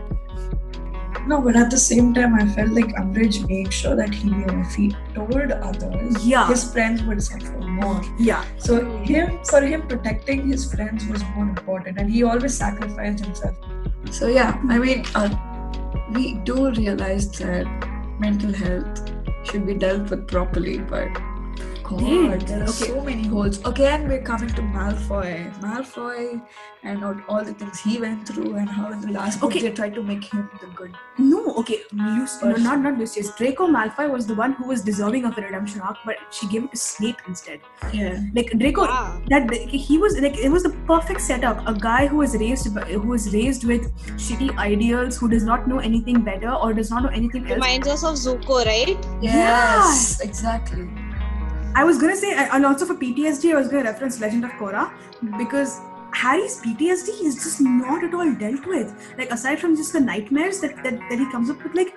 No, but at the same time, I felt like Umbridge made sure that he knew if he told others, Yeah. his friends would suffer more. yeah So him, for him, protecting his friends was more important, and he always sacrificed himself. So yeah, I mean, uh, we do realize that mental health should be dealt with properly, but God, Damn, there are okay. so many holes. Again, we're coming to Malfoy, Malfoy, and all, all the things he went through, and how in the last book they tried to make him the good. no okay Lucius, no, not not Lucius Draco Malfoy was the one who was deserving of a redemption arc but she gave it to Snape instead Yeah. like Draco Ah. that he was like it was the perfect setup a guy who was raised by- who was raised with shitty ideals who does not know anything better or does not know anything else reminds us of Zuko, right? Yes, exactly. I was gonna say and also for ptsd i was gonna reference legend of korra because harry's ptsd is just not at all dealt with like aside from just the nightmares that that, that he comes up with like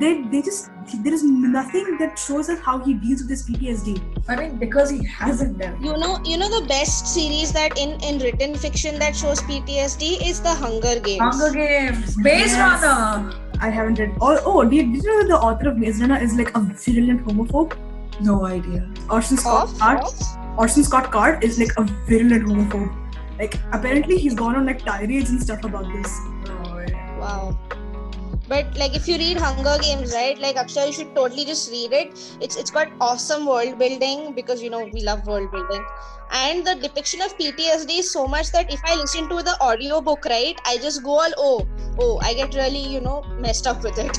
they they just there is nothing that shows us how he deals with his ptsd I mean, because he hasn't done. You know, you know the best series that in in written fiction that shows PTSD is the Hunger Games. Hunger Games, Maze Yes. Runner. i haven't read oh, oh did, did you know that the author of maze runner is like a virulent homophobe No idea. Orson Scott Card. Orson Scott Card is like a virulent homophobe. Like apparently he's gone on like tirades and stuff about this. Wow. But like if you read Hunger Games, right? Like Akshay, you should totally just read it. It's it's got awesome world building because you know we love world building. And the depiction of PTSD is so much that if I listen to the audiobook, right, I just go all oh, oh, I get really, you know, messed up with it.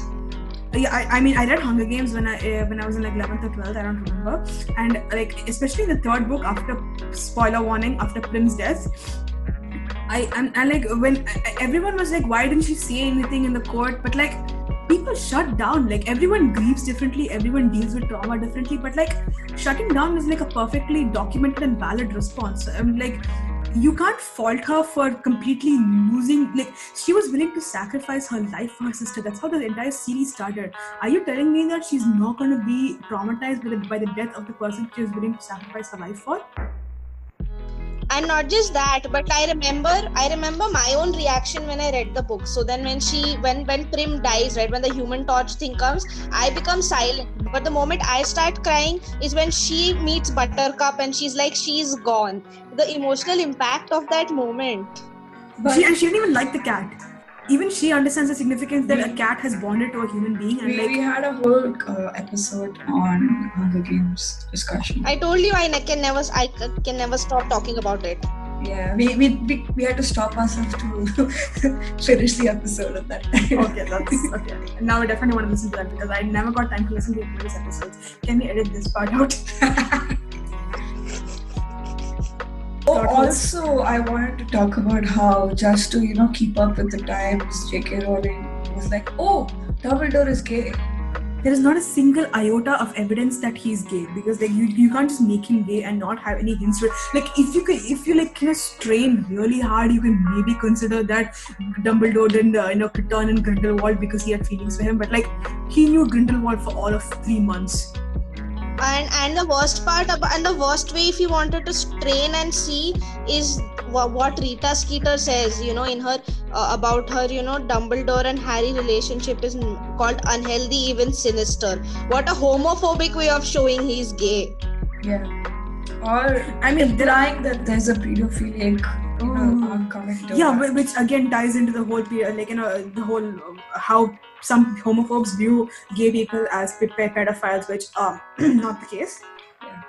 Yeah, I, I mean I read Hunger Games when I uh, when I was in like 11th or 12th, I don't remember. And like especially the third book after spoiler warning after Prim's death. I and, and like when everyone was like, why didn't she say anything in the court? But like people shut down. Like everyone grieves differently, everyone deals with trauma differently, but like shutting down is like a perfectly documented and valid response. I'm like you can't fault her for completely losing like she was willing to sacrifice her life for her sister. That's how the entire series started. Are you telling me that she's not going to be traumatized by the, by the death of the person she was willing to sacrifice her life for and not just that but i remember i remember my own reaction when i read the book. So then when she when when prim dies right when the human torch thing comes i become silent. But the moment i start crying is when she meets buttercup and she's like she's gone. The emotional impact of that moment. But she, and she didn't even like the cat even she understands the significance that a cat has bonded to a human being and we, like we had a whole uh, episode on Hunger Games discussion. I told you I can never I can never stop talking about it. Yeah, we, we, we, we had to stop ourselves to finish the episode of that time. okay, that's okay. Now I definitely want to listen to that because I never got time to listen to previous episodes. Can we edit this part out? Oh, also, I wanted to talk about how just to you know keep up with the times, J.K. Rowling was like, "Oh, Dumbledore is gay." There is not a single iota of evidence that he's gay because like you, you can't just make him gay and not have any hints to. Like if you could, if you like you know strain really hard, you can maybe consider that Dumbledore didn't uh, you know turn in Grindelwald because he had feelings for him, but like he knew Grindelwald for all of three months and and the worst part about and the worst way if you wanted to strain and see is what, what rita skeeter says you know in her uh, about her you know dumbledore and harry relationship is called unhealthy even sinister. What a homophobic way of showing he's gay. Yeah. Or i mean denying that there's a pedophilic you know, oh. yeah which again ties into the whole period, like you know the whole uh, how some homophobes view gay people as pedophiles, which um, are not the case. Yeah.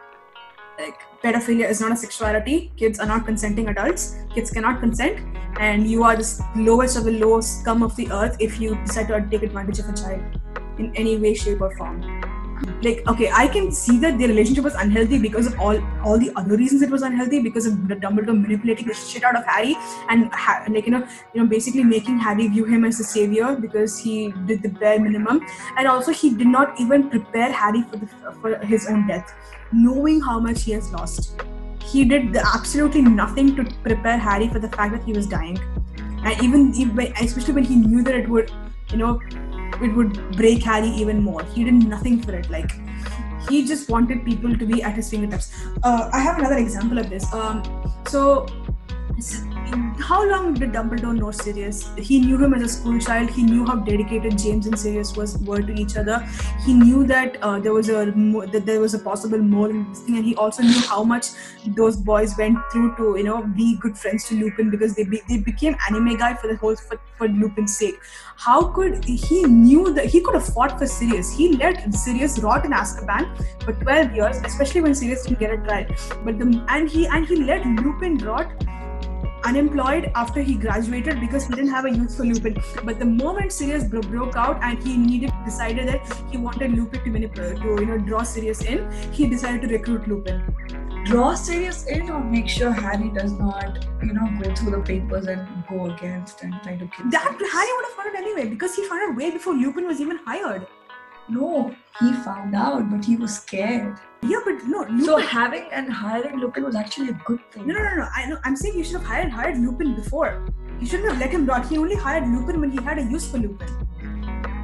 Like pedophilia is not a sexuality. Kids are not consenting adults. Kids cannot consent, and you are the lowest of the low scum of the earth if you decide to take advantage of a child in any way, shape, or form like okay i can see that their relationship was unhealthy because of all all the other reasons it was unhealthy because of the dumbledore manipulating the shit out of harry and ha- like you know you know basically making harry view him as a savior because he did the bare minimum. And also he did not even prepare harry for the for his own death knowing how much he has lost. He did absolutely nothing to prepare harry for the fact that he was dying. And even especially when he knew that it would you know it would break Harry even more. He did nothing for it. Like he just wanted people to be at his fingertips. Uh, I have another example of this. Um, so how long did Dumbledore know Sirius? He knew him as a school child. He knew how dedicated James and Sirius was were to each other. He knew that uh, there was a that there was a possible more in this thing, and he also knew how much those boys went through to you know be good friends to Lupin because they be, they became animagi for the whole for, for Lupin's sake. How could he knew that he could have fought for Sirius? He let Sirius rot in Azkaban for twelve years, especially when Sirius didn't get a trial. But the and he and he let Lupin rot unemployed after he graduated because he didn't have a use for Lupin. But the moment Sirius bro- broke out and he needed decided that he wanted Lupin to, manipulate, uh, to you know draw Sirius in, he decided to recruit Lupin. Draw Sirius in or make sure Harry does not, you know, go through the papers and go against and try to kill. That Sirius. Harry would have found it anyway because he found it way before Lupin was even hired. No, he ah. found out, but he was scared. Yeah, but no. Lupin, so having and hiring Lupin was actually a good thing. No, no, no, no. I know. I'm saying you should have hired hired Lupin before. You shouldn't have let him rot. He only hired Lupin when he had a use for Lupin.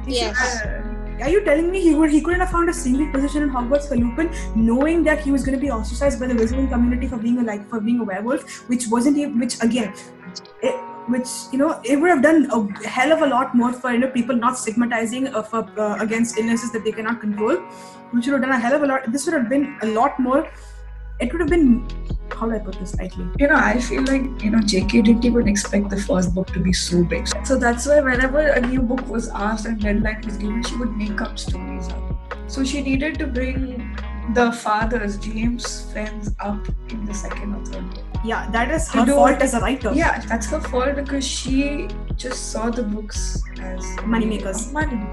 He yes. Should, are you telling me he would he couldn't have found a single position in Hogwarts for Lupin, knowing that he was going to be ostracized by the wizarding community for being a like for being a werewolf, which wasn't which again, it, which you know it would have done a hell of a lot more for you know people not stigmatizing uh, uh, against illnesses that they cannot control which would have done a hell of a lot this would have been a lot more it would have been how do I put this lightly? You know, I feel like you know J.K. didn't even expect the first book to be so big. So that's why whenever a new book was asked and deadline was given, she would make up stories up. So she needed to bring the fathers, James' friends, up in the second or third book. Yeah, that is her fault as a writer. Yeah, that's her fault because she just saw the books as money makers. Money.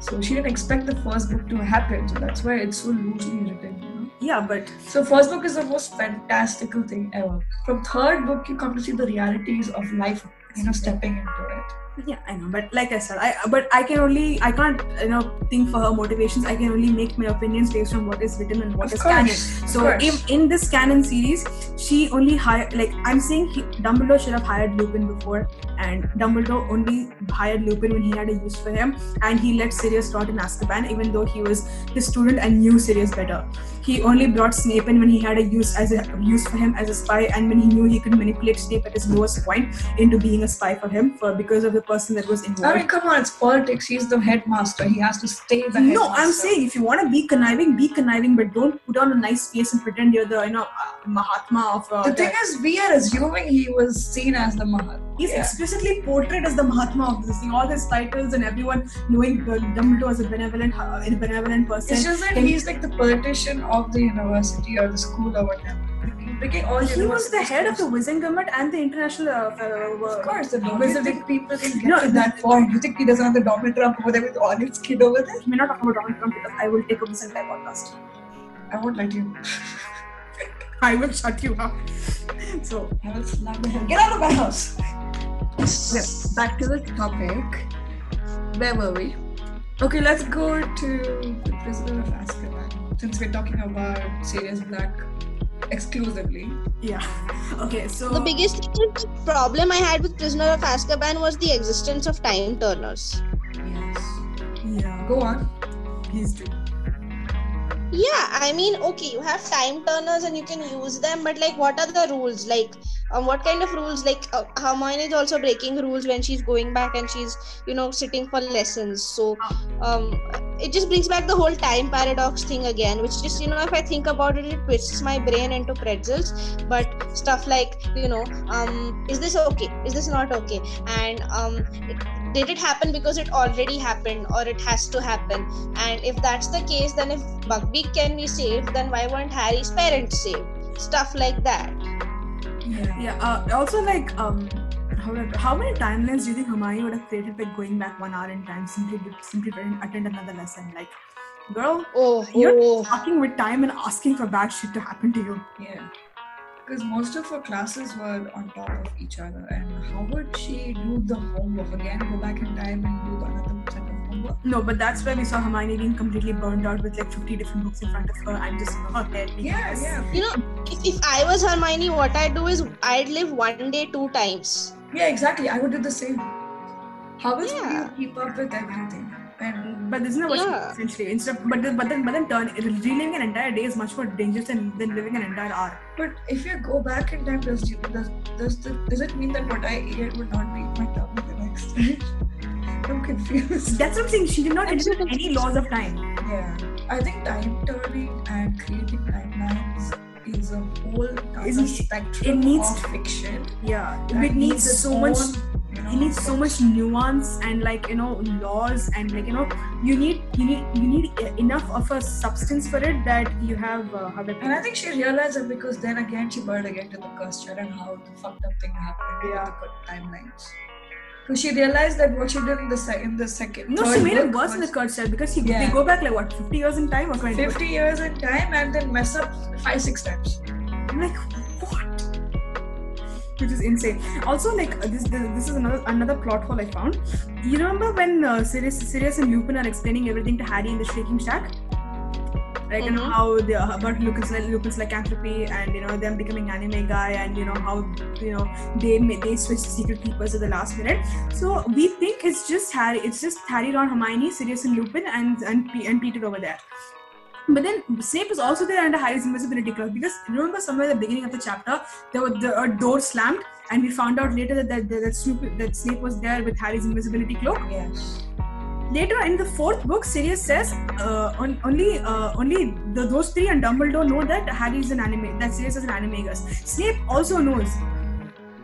So she didn't expect the first book to happen. So that's why it's so loosely written. You know? Yeah, but so first book is the most fantastical thing ever. From third book, you come to see the realities of life you know stepping into it. Yeah, I know, but like I said, I but I can only I can't you know think for her motivations. I can only make my opinions based on what is written and what Of is course, canon. So in, in this canon series, she only hired like I'm saying he, Dumbledore should have hired Lupin before, and Dumbledore only hired Lupin when he had a use for him, and he let Sirius rot in Azkaban even though he was his student and knew Sirius better. He only brought Snape in when he had a use as a use for him as a spy, and when he knew he could manipulate Snape at his lowest point into being a spy for him for because of the person that was involved. I mean, come on, it's politics. He's the headmaster. He has to stay the headmaster. No. I'm saying if you want to be conniving, be conniving, but don't put on a nice face and pretend you're the you know uh, Mahatma of. Uh, The thing is, we are assuming he was seen as the Mahatma. he's yeah. explicitly portrayed as the Mahatma of this thing. All his titles and everyone knowing Dumbledore as a benevolent, uh, a benevolent person. It's just that Him- he's like the politician of the university or the school or whatever. Bringing all he was the head of the. Wizengamot and the international. Uh, uh, Of course, the Wizarding people can get No, to that point. You think he doesn't have the Donald Trump over there with all his kid over there? We're not talking about Donald Trump because I will take up this entire podcast. I won't let you. I will shut you up. So I will slap the hell. Get out of my house! Yes, back to the topic. Where were we? Okay, let's go to the Prisoner of Azkaban. Since we're talking about Sirius Black exclusively. yeah, okay. So The biggest problem I had with Prisoner of Azkaban was the existence of time turners. Yes. yeah, Go on. please do. Yeah, I mean, okay, you have time turners and you can use them, but like, what are the rules? Like, um, what kind of rules? Like, uh, Hermione is also breaking rules when she's going back and she's, you know, sitting for lessons. So, um, it just brings back the whole time paradox thing again, which just, you know, if I think about it, it twists my brain into pretzels. But stuff like, you know, um, is this okay? Is this not okay? And um, it, did it happen because it already happened, or it has to happen? And if that's the case, then if Buckbeak can be saved, then why weren't Harry's parents saved? Stuff like that. Yeah. Yeah. Uh, also, like, um, how, how many timelines do you think Hermione would have created by going back one hour in time simply to, simply to attend another lesson? Like, girl, Oh, You're oh. fucking with time and asking for bad shit to happen to you. Yeah. Because most of her classes were on top of each other, and how would she do the homework again? Go back in time and do the another set? No, but that's where we saw Hermione being completely burned out with like 50 different books in front of her and just her head being Yeah, this. yeah, You know, if, if I was Hermione, what I'd do is I'd live one day two times. yeah. Exactly. I would do the same. How else Yeah. would you keep up with everything? And But this is not what Yeah. essentially. Instead of, but, then- but then but then turn reliving an entire day is much more dangerous than, than living an entire hour. but if you go back in time, does you, does does, does it mean that what I ate would not be in my tummy the next day? I'm confused. That's what I'm saying. She did not I'm any laws of time. Yeah, I think time turning and creating timelines is a whole other Isn't- spectrum it needs of fiction. Yeah. that It needs its so much you know, it needs so much nuance and like you know laws and like you know you need you need you need enough of a substance for it that you have uh, how And I think she realized it because then again she burned again to the Cursed Child and how the fucked up thing happened Yeah. with the good timelines. Because she realized that what she did in the se- in the second no she made it worse in the Cursed Child because he, Yeah. they go back like what 50 years in time or 20 50 years in time and then mess up five six times. I'm like what? Which is insane. Also like uh, this this, this is another another plot hole i found. You remember when uh, sirius sirius and lupin are explaining everything to harry in the Shrieking Shack like you know mm-hmm. how the about Lupin's Lupin's lycanthropy and you know them becoming animagi and you know how you know they they switched secret keepers at the last minute. So we think it's just Harry, it's just Harry, Ron, Hermione, Sirius, and Lupin, and and P- and Peter over there. But then Snape is also there under Harry's invisibility cloak because remember somewhere at the beginning of the chapter there was the a door slammed and we found out later that that, that, that, Snoop, that Snape was there with Harry's invisibility cloak. Yes. Later in the fourth book, Sirius says uh, on, only uh, only the, those three and Dumbledore know that Harry is an anime, that Sirius is an animagus. Snape also knows.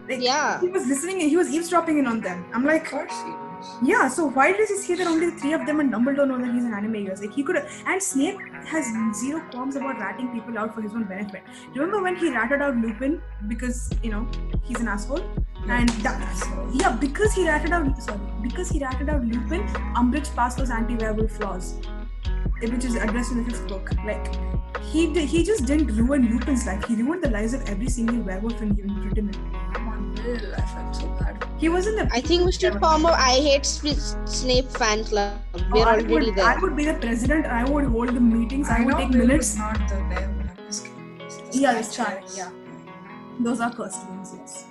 Like, Yeah. He was listening he was eavesdropping in on them. I'm Of like, course he was. yeah. So why does he say that only the three of them and Dumbledore know that he's an animagus? Like he could, and Snape has zero qualms about ratting people out for his own benefit. Remember when he ratted out Lupin because you know he's an asshole? And that, Asshole. yeah, because he ratted out sorry, because he ratted out Lupin, Umbridge passed those anti-werewolf flaws, eh, which is addressed in the fifth book. Like he did, he just didn't ruin Lupin's life. He ruined the lives of every single werewolf in, in Britain. Come on, Bill. I felt so bad. He was in the. I think we should form a I hate Sp- Snape fan club. We're I already would, there. I would be the president. I would hold the meetings. I, would take Bill minutes. not the name. I'm just kidding. It's the Yeah, Sky it's charming. Yeah, those are cursed names. Yes.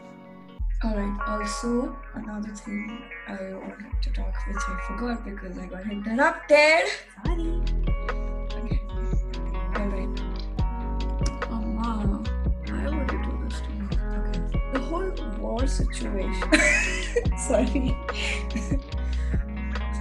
Alright, also another thing I wanted to talk which I forgot because I got interrupted. Sorry. Okay. Alright. Oh wow. Why would you do this to me? Okay. The whole war situation. Sorry.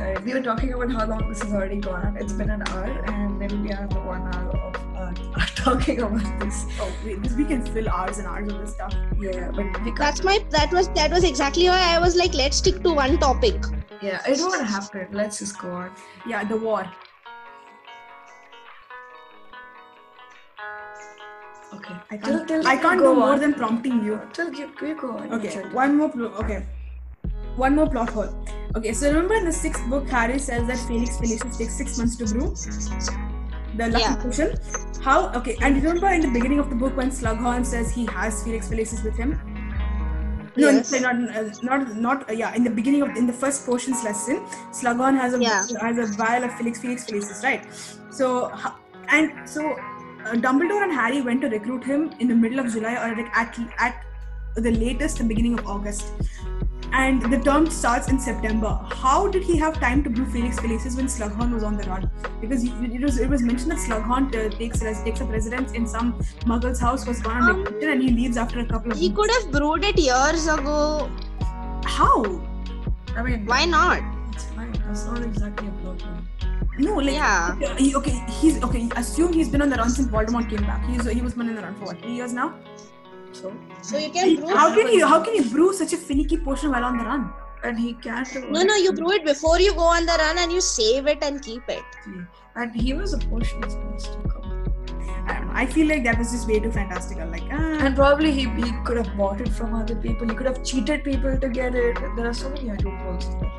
Sorry. We were talking about how long this has already gone on. It's been an hour and then we are the one hour of uh, talking about this. Oh wait, this we can fill hours and hours of this stuff. Yeah, but. That's my that was that was exactly why I was like, let's stick to one topic. Yeah, it won't happen. Let's just go on. Yeah, the war. Okay. I Till- can't. till I can't go do more on. than prompting you. Till you, you go on. Okay, one more. Pl- okay, one more plot hole. Okay, so remember in the sixth book, Harry says that Felix Felicis takes six months to brew the lucky Yeah. potion. How? Okay, and remember in the beginning of the book when Slughorn says he has Felix Felicis with him. No, Yes. not uh, not not uh, yeah. In the beginning of in the first portions lesson, Slughorn has a Yeah. has a vial of Felix Felix Felicis, right? So and so uh, Dumbledore and Harry went to recruit him in the middle of July or like at at the latest the beginning of August. And the term starts in September. How did he have time to brew Felix Felicis when Slughorn was on the run? Because it it was it was mentioned that Slughorn uh, takes res- takes up residence in some Muggle's house, was gone on Um, and he leaves after a couple of He weeks. could have brewed it years ago. How? I mean, Why not? It's fine. That's not exactly a plot. No, like Yeah. okay, he- okay, he's okay. Assume he's been on the run since Voldemort came back. He's he was been on the run for what three years now. So, So you can brew. How can you how can you brew such a finicky potion while on the run? and he can't do No, no, you brew it before you go on the run and you save it and keep it. And he was a potion monster. I don't know. I feel like that was just way too fantastical. Like ah, And probably he, he could have bought it from other people. He could have cheated people to get it. There are so many loopholes there.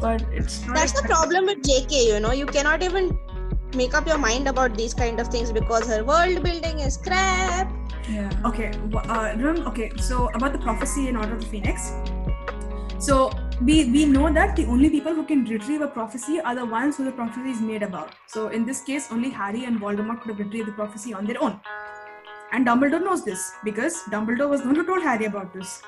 But it's not. That's the exactly- problem with JK, you know, you cannot even make up your mind about these kind of things because her world building is crap. Yeah. okay, uh, okay. So about the prophecy in Order of the Phoenix. So we we know that the only people who can retrieve a prophecy are the ones who the prophecy is made about. So in this case, only Harry and Voldemort could have retrieved the prophecy on their own. And Dumbledore knows this because Dumbledore was the one who told Harry about this.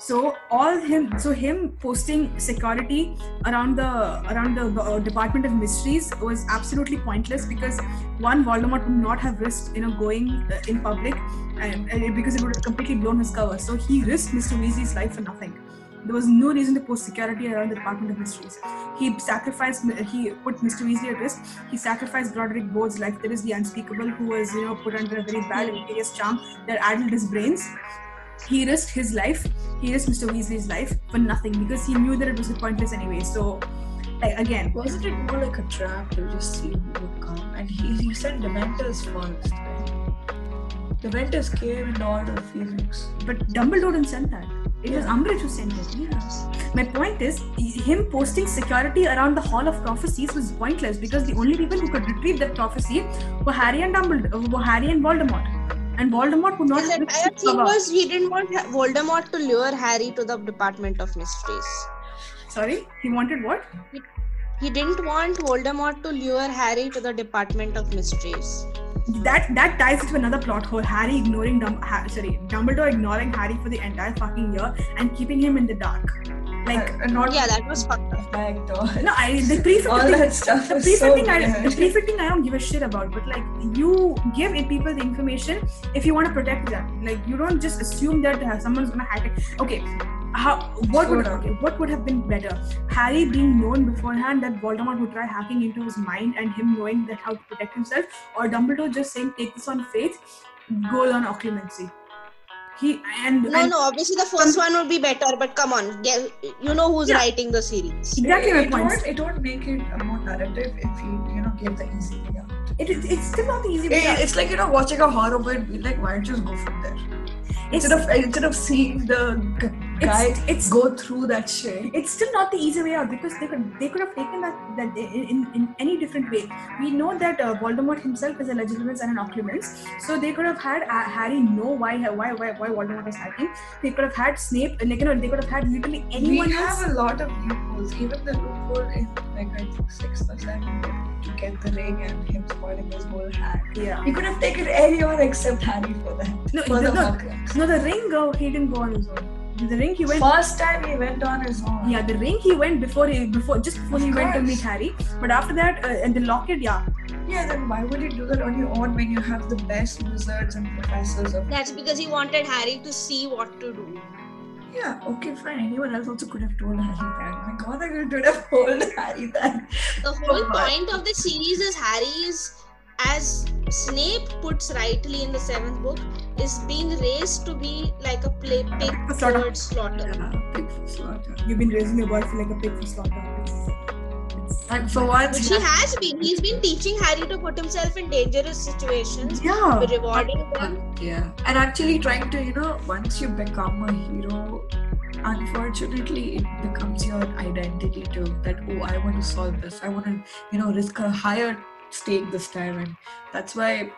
So all him, so him posting security around the around the uh, Department of Mysteries was absolutely pointless because one Voldemort would not have risked you know going uh, in public and, and because it would have completely blown his cover. So he risked Mr. Weasley's life for nothing. There was no reason to post security around the Department of Mysteries. He sacrificed, he put Mr. Weasley at risk. He sacrificed Broderick Bode's life. There is the unspeakable who was, you know, put under a very bad Imperius charm that addled his brains. He risked his life. He risked Mr. Weasley's life for nothing because he knew that it was pointless anyway. So, like, again, Wasn't it more like a trap to just see who would come? And he, he said Dementors first. The Dementors came in order of Phoenix. but Dumbledore didn't send that. It was Yeah. Umbridge who sent it. My point is, him posting security around the Hall of Prophecies was pointless because the only people who could retrieve that prophecy were Harry and Dumbledore, were Harry and Voldemort, and Voldemort would not. Entire thing was he didn't want Voldemort to lure Harry to the Department of Mysteries. Sorry, he wanted what? He didn't want Voldemort to lure Harry to the Department of Mysteries. That that ties into another plot hole. Harry ignoring Dum- ha- sorry, Dumbledore ignoring Harry for the entire fucking year and keeping him in the dark. Like and not Yeah, that was fucked up. back door. no, I the prefect All that stuff the was so I, the weird. prefecting I don't give a shit about, but like you give people the information if you want to protect them. Like you don't just assume that uh, someone's gonna hack it. Okay, how what would okay, what would have been better? Harry being known beforehand that Voldemort would try hacking into his mind and him knowing that how to protect himself, or Dumbledore just saying take this on faith, go learn occlumency. He and, No, and no, obviously the first one would be better, but come on, get, you know who's Yeah. writing the series. exactly my it, point. won't, it won't make it a more narrative if you, you know, give the easy way out. It, it, it's still not the easy way. It- out. it's like, you know, watching a horror movie, like, why don't you just go from there? It's- Instead of, instead of seeing the guy it's- go through that shit. it's still not the easy way out because they could they could have taken that that in, in, in any different way. We know that uh, Voldemort himself is a Legilimens and an Occlumens, so they could have had uh, Harry know why why why why Voldemort was hacking. They could have had Snape, and they, could have, they could have had literally We anyone else. have a lot of loopholes. Even the loophole in like I think sixth or seventh to get the ring and him spoiling his whole hack. Yeah. He could have taken anyone except Harry for that. No, For the, the no, no, the ring. Oh, he didn't go on his own. The ring he went. First time he went on his own. Yeah, the ring he went before he before just before Of he went to meet Harry. But after that, uh, and the locket, yeah, Yeah, then why would you do that on your own when you have the best wizards and professors of That's because he wanted Harry to see what to do. Yeah, okay, fine. Anyone else also could have told Harry that. My god, I could have told Harry that. The whole point of the series is Harry is, as Snape puts rightly in the seventh book, is being raised to be like a play pig A slaughter. towards slaughter. Yeah, pig for slaughter. you've been raising your boy for like a pig for slaughter. It's, it's, And for once, Which he has been. He's been teaching Harry to put himself in dangerous situations, yeah. rewarding them. yeah, and actually trying to, you know, once you become a hero, unfortunately, it becomes your identity too. That oh, I want to solve this. I want to, you know, risk a higher stake this time, and that's why.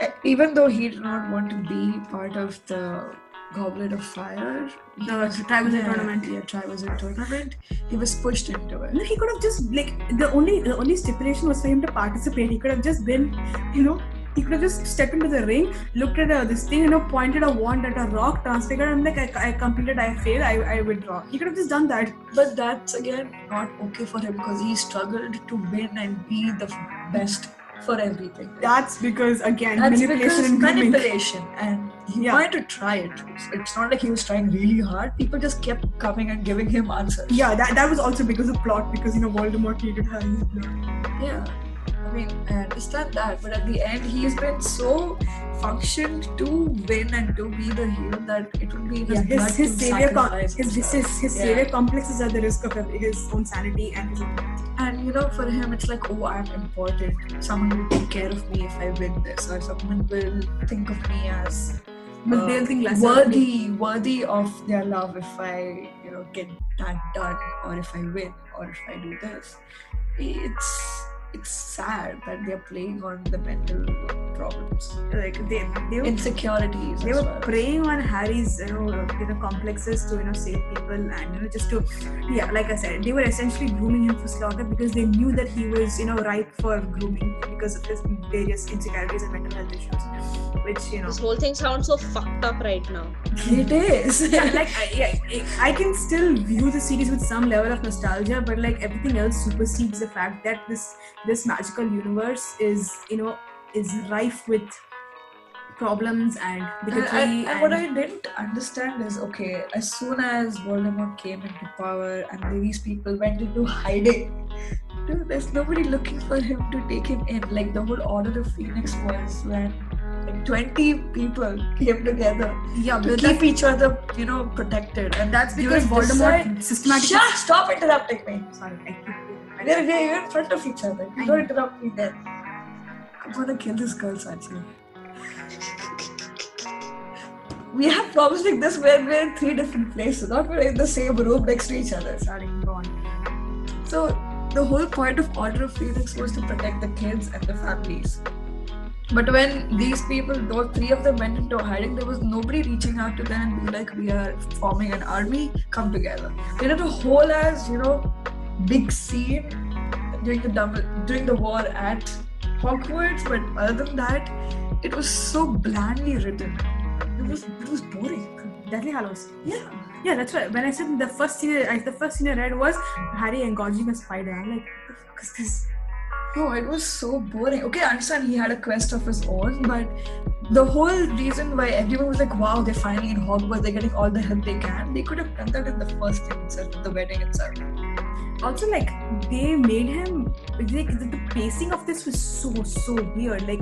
eh, Even though he did not want to be part of the Goblet of Fire, he The was- Triwizard yeah, Tournament. yeah, Triwizard Tournament, he was pushed into it. No, he could have just like the only the only stipulation was for him to participate. He could have just been, you know, he could have just stepped into the ring, looked at uh, this thing, you know, pointed a wand at a rock, transfigured, and like I, I completed, I failed, I, I withdraw. He could have just done that. But that's again not okay for him because he struggled to win and be the best for everything. That's because again That's manipulation because and grooming. manipulation, and he Yeah. wanted to try it. It's- not like he was trying really hard. People just kept coming and giving him answers. Yeah, that, that was also because of plot because you know Voldemort needed blood. yeah. I mean, I understand that, but at the end, he's been so functioned to win and to be the hero that it would be his, Yeah, his, his to savior com- sacrifice his, his, his, his Yeah. savior complexes are the risk of his own sanity and his own And you know, for him, it's like, oh, I'm important. Someone will take care of me if I win this, or someone will think of me as but uh, they'll think of me. worthy, worthy of their love if I, you know, get that done, or if I win, or if I do this. It's it's sad that they're playing on the mental problems, like they they were, insecurities. they were well. preying on Harry's you know uh, you know complexes to you know save people and you know just to yeah like I said they were essentially grooming him for slaughter because they knew that he was you know ripe for grooming because of his various insecurities and mental health issues which you know This whole thing sounds so fucked up right now. It is. yeah, like I, yeah, I I can still view the series with some level of nostalgia, but like everything else supersedes the fact that this this magical universe is you know is rife with problems and And, bigotry and, and what I didn't understand is okay, as soon as Voldemort came into power and these people went into hiding, dude, there's nobody looking for him to take him in. Like the whole Order of Phoenix was when like 20 people came together yeah, to keep each other, you know, protected. And that's because Voldemort side- systematically. Shut! Stop interrupting me. Sorry, They're, they're in front of each other. You don't interrupt me then. I'm gonna kill this girl, Sanchi. We have problems like this where we're in three different places, not we're in the same room next to each other. Sorry, go on. So the whole point of Order of Phoenix was to protect the kids and the families. But when these people, those three of them went into hiding, there was nobody reaching out to them and be like, "We are forming an army. Come together." They did a whole as you know, big scene during the double, during the war at Hogwarts. But other than that, it was so blandly written. It was it was boring. Deathly Hallows. Yeah. Yeah, that's right. When I said the first scene, I, the first scene I read was Harry engorging a spider. I'm like, what the fuck is this? No, it was so boring. Okay, I understand he had a quest of his own, but the whole reason why everyone was like, wow, they're finally in Hogwarts, they're getting all the help they can, they could have done that in the first thing itself, the wedding itself. also like they made him like the, the pacing of this was so so weird like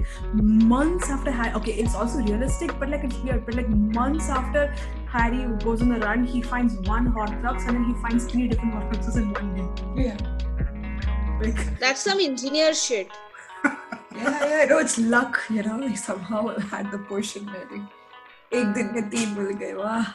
months after harry okay it's also realistic but like it's weird but like months after harry goes on the run he finds one horcrux and then he finds three different horcruxes in one day Yeah. like That's some engineer shit Yeah, yeah, no, it's luck, you know, he somehow had the potion maybe. एक दिन में तीन मिल गए वाह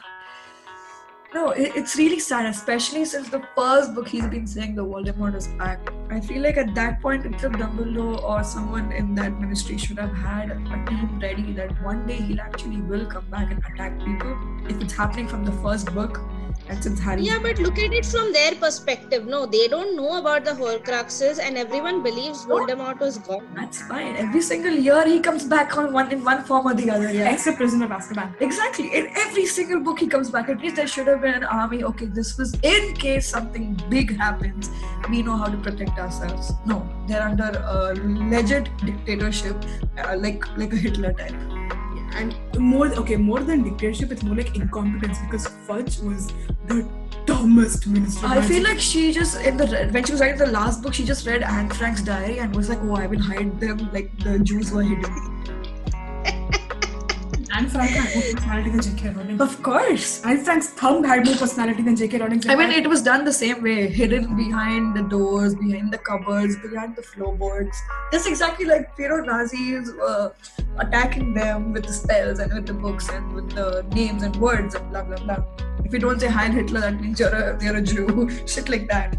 No, it, it's really sad, especially since the first book he's been saying the Voldemort is back. I feel like at that point, either Dumbledore or someone in that ministry should have had a team ready that one day he'll actually will come back and attack people. If it's happening from the first book, and since Harry, Yeah, but look at it from their perspective. No, they don't know about the Horcruxes, and everyone believes Voldemort was gone. that's fine. Every single year he comes back on one in one form or the other. Yeah. Except Prisoner of Azkaban. Exactly. In every single book he comes back. At least there should have been an army. Okay, this was in case something big happens. We know how to protect ourselves. No, they're under a legit dictatorship, uh, like like a Hitler type. And more, okay, more than dictatorship, it's more like incompetence because Fudge was the dumbest minister. I feel like she just in the when she was writing the last book, she just read Anne Frank's diary and was like, "Oh, I will hide them like the Jews were hidden." Anne Frank had more personality than J.K. Rowling. Of course. Anne Frank's thumb had more personality than J.K. Rowling's. I mean, it was done the same way, hidden behind the doors, behind the cupboards, behind the floorboards. Just exactly like know Nazis uh, attacking them with the spells and with the books and with the names and words and blah blah blah. If you don't say Heil Hitler, that means you're a you're a Jew. Shit like that.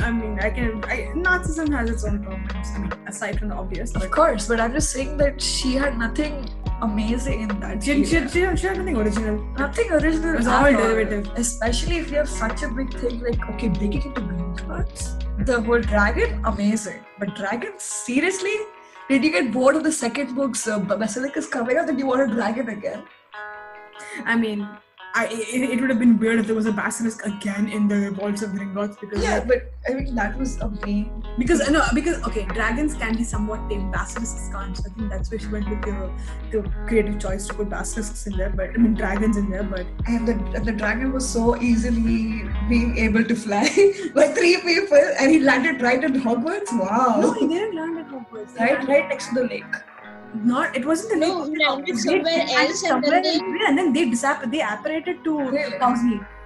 I mean, I can. I, Nazism has its own problems. I mean, aside from the obvious. Of course, but I'm just saying that she had nothing amazing in that. she, she, she, she had nothing original. Nothing original. It was all derivative. Especially if you have such a big thing like okay, breaking into Gringotts. The whole dragon, amazing. But dragon, seriously? Did you get bored of the second book's uh, Basilicus coming out and you want a dragon again? I mean, I, it, it would have been weird if there was a basilisk again in the vaults of Gringotts because Yeah, but I mean that was a main. because no because okay dragons can be somewhat tame basilisks can't so I think that's why she went with the the creative choice to put basilisks in there but I mean dragons in there but And the, the dragon was so easily being able to fly by three people and he landed right in Hogwarts. Wow. no he didn't land at Hogwarts right, right next to the lake. Not it wasn't the No, lake. he landed They- somewhere they else and somewhere then in- and then they disap- they apparated to Really?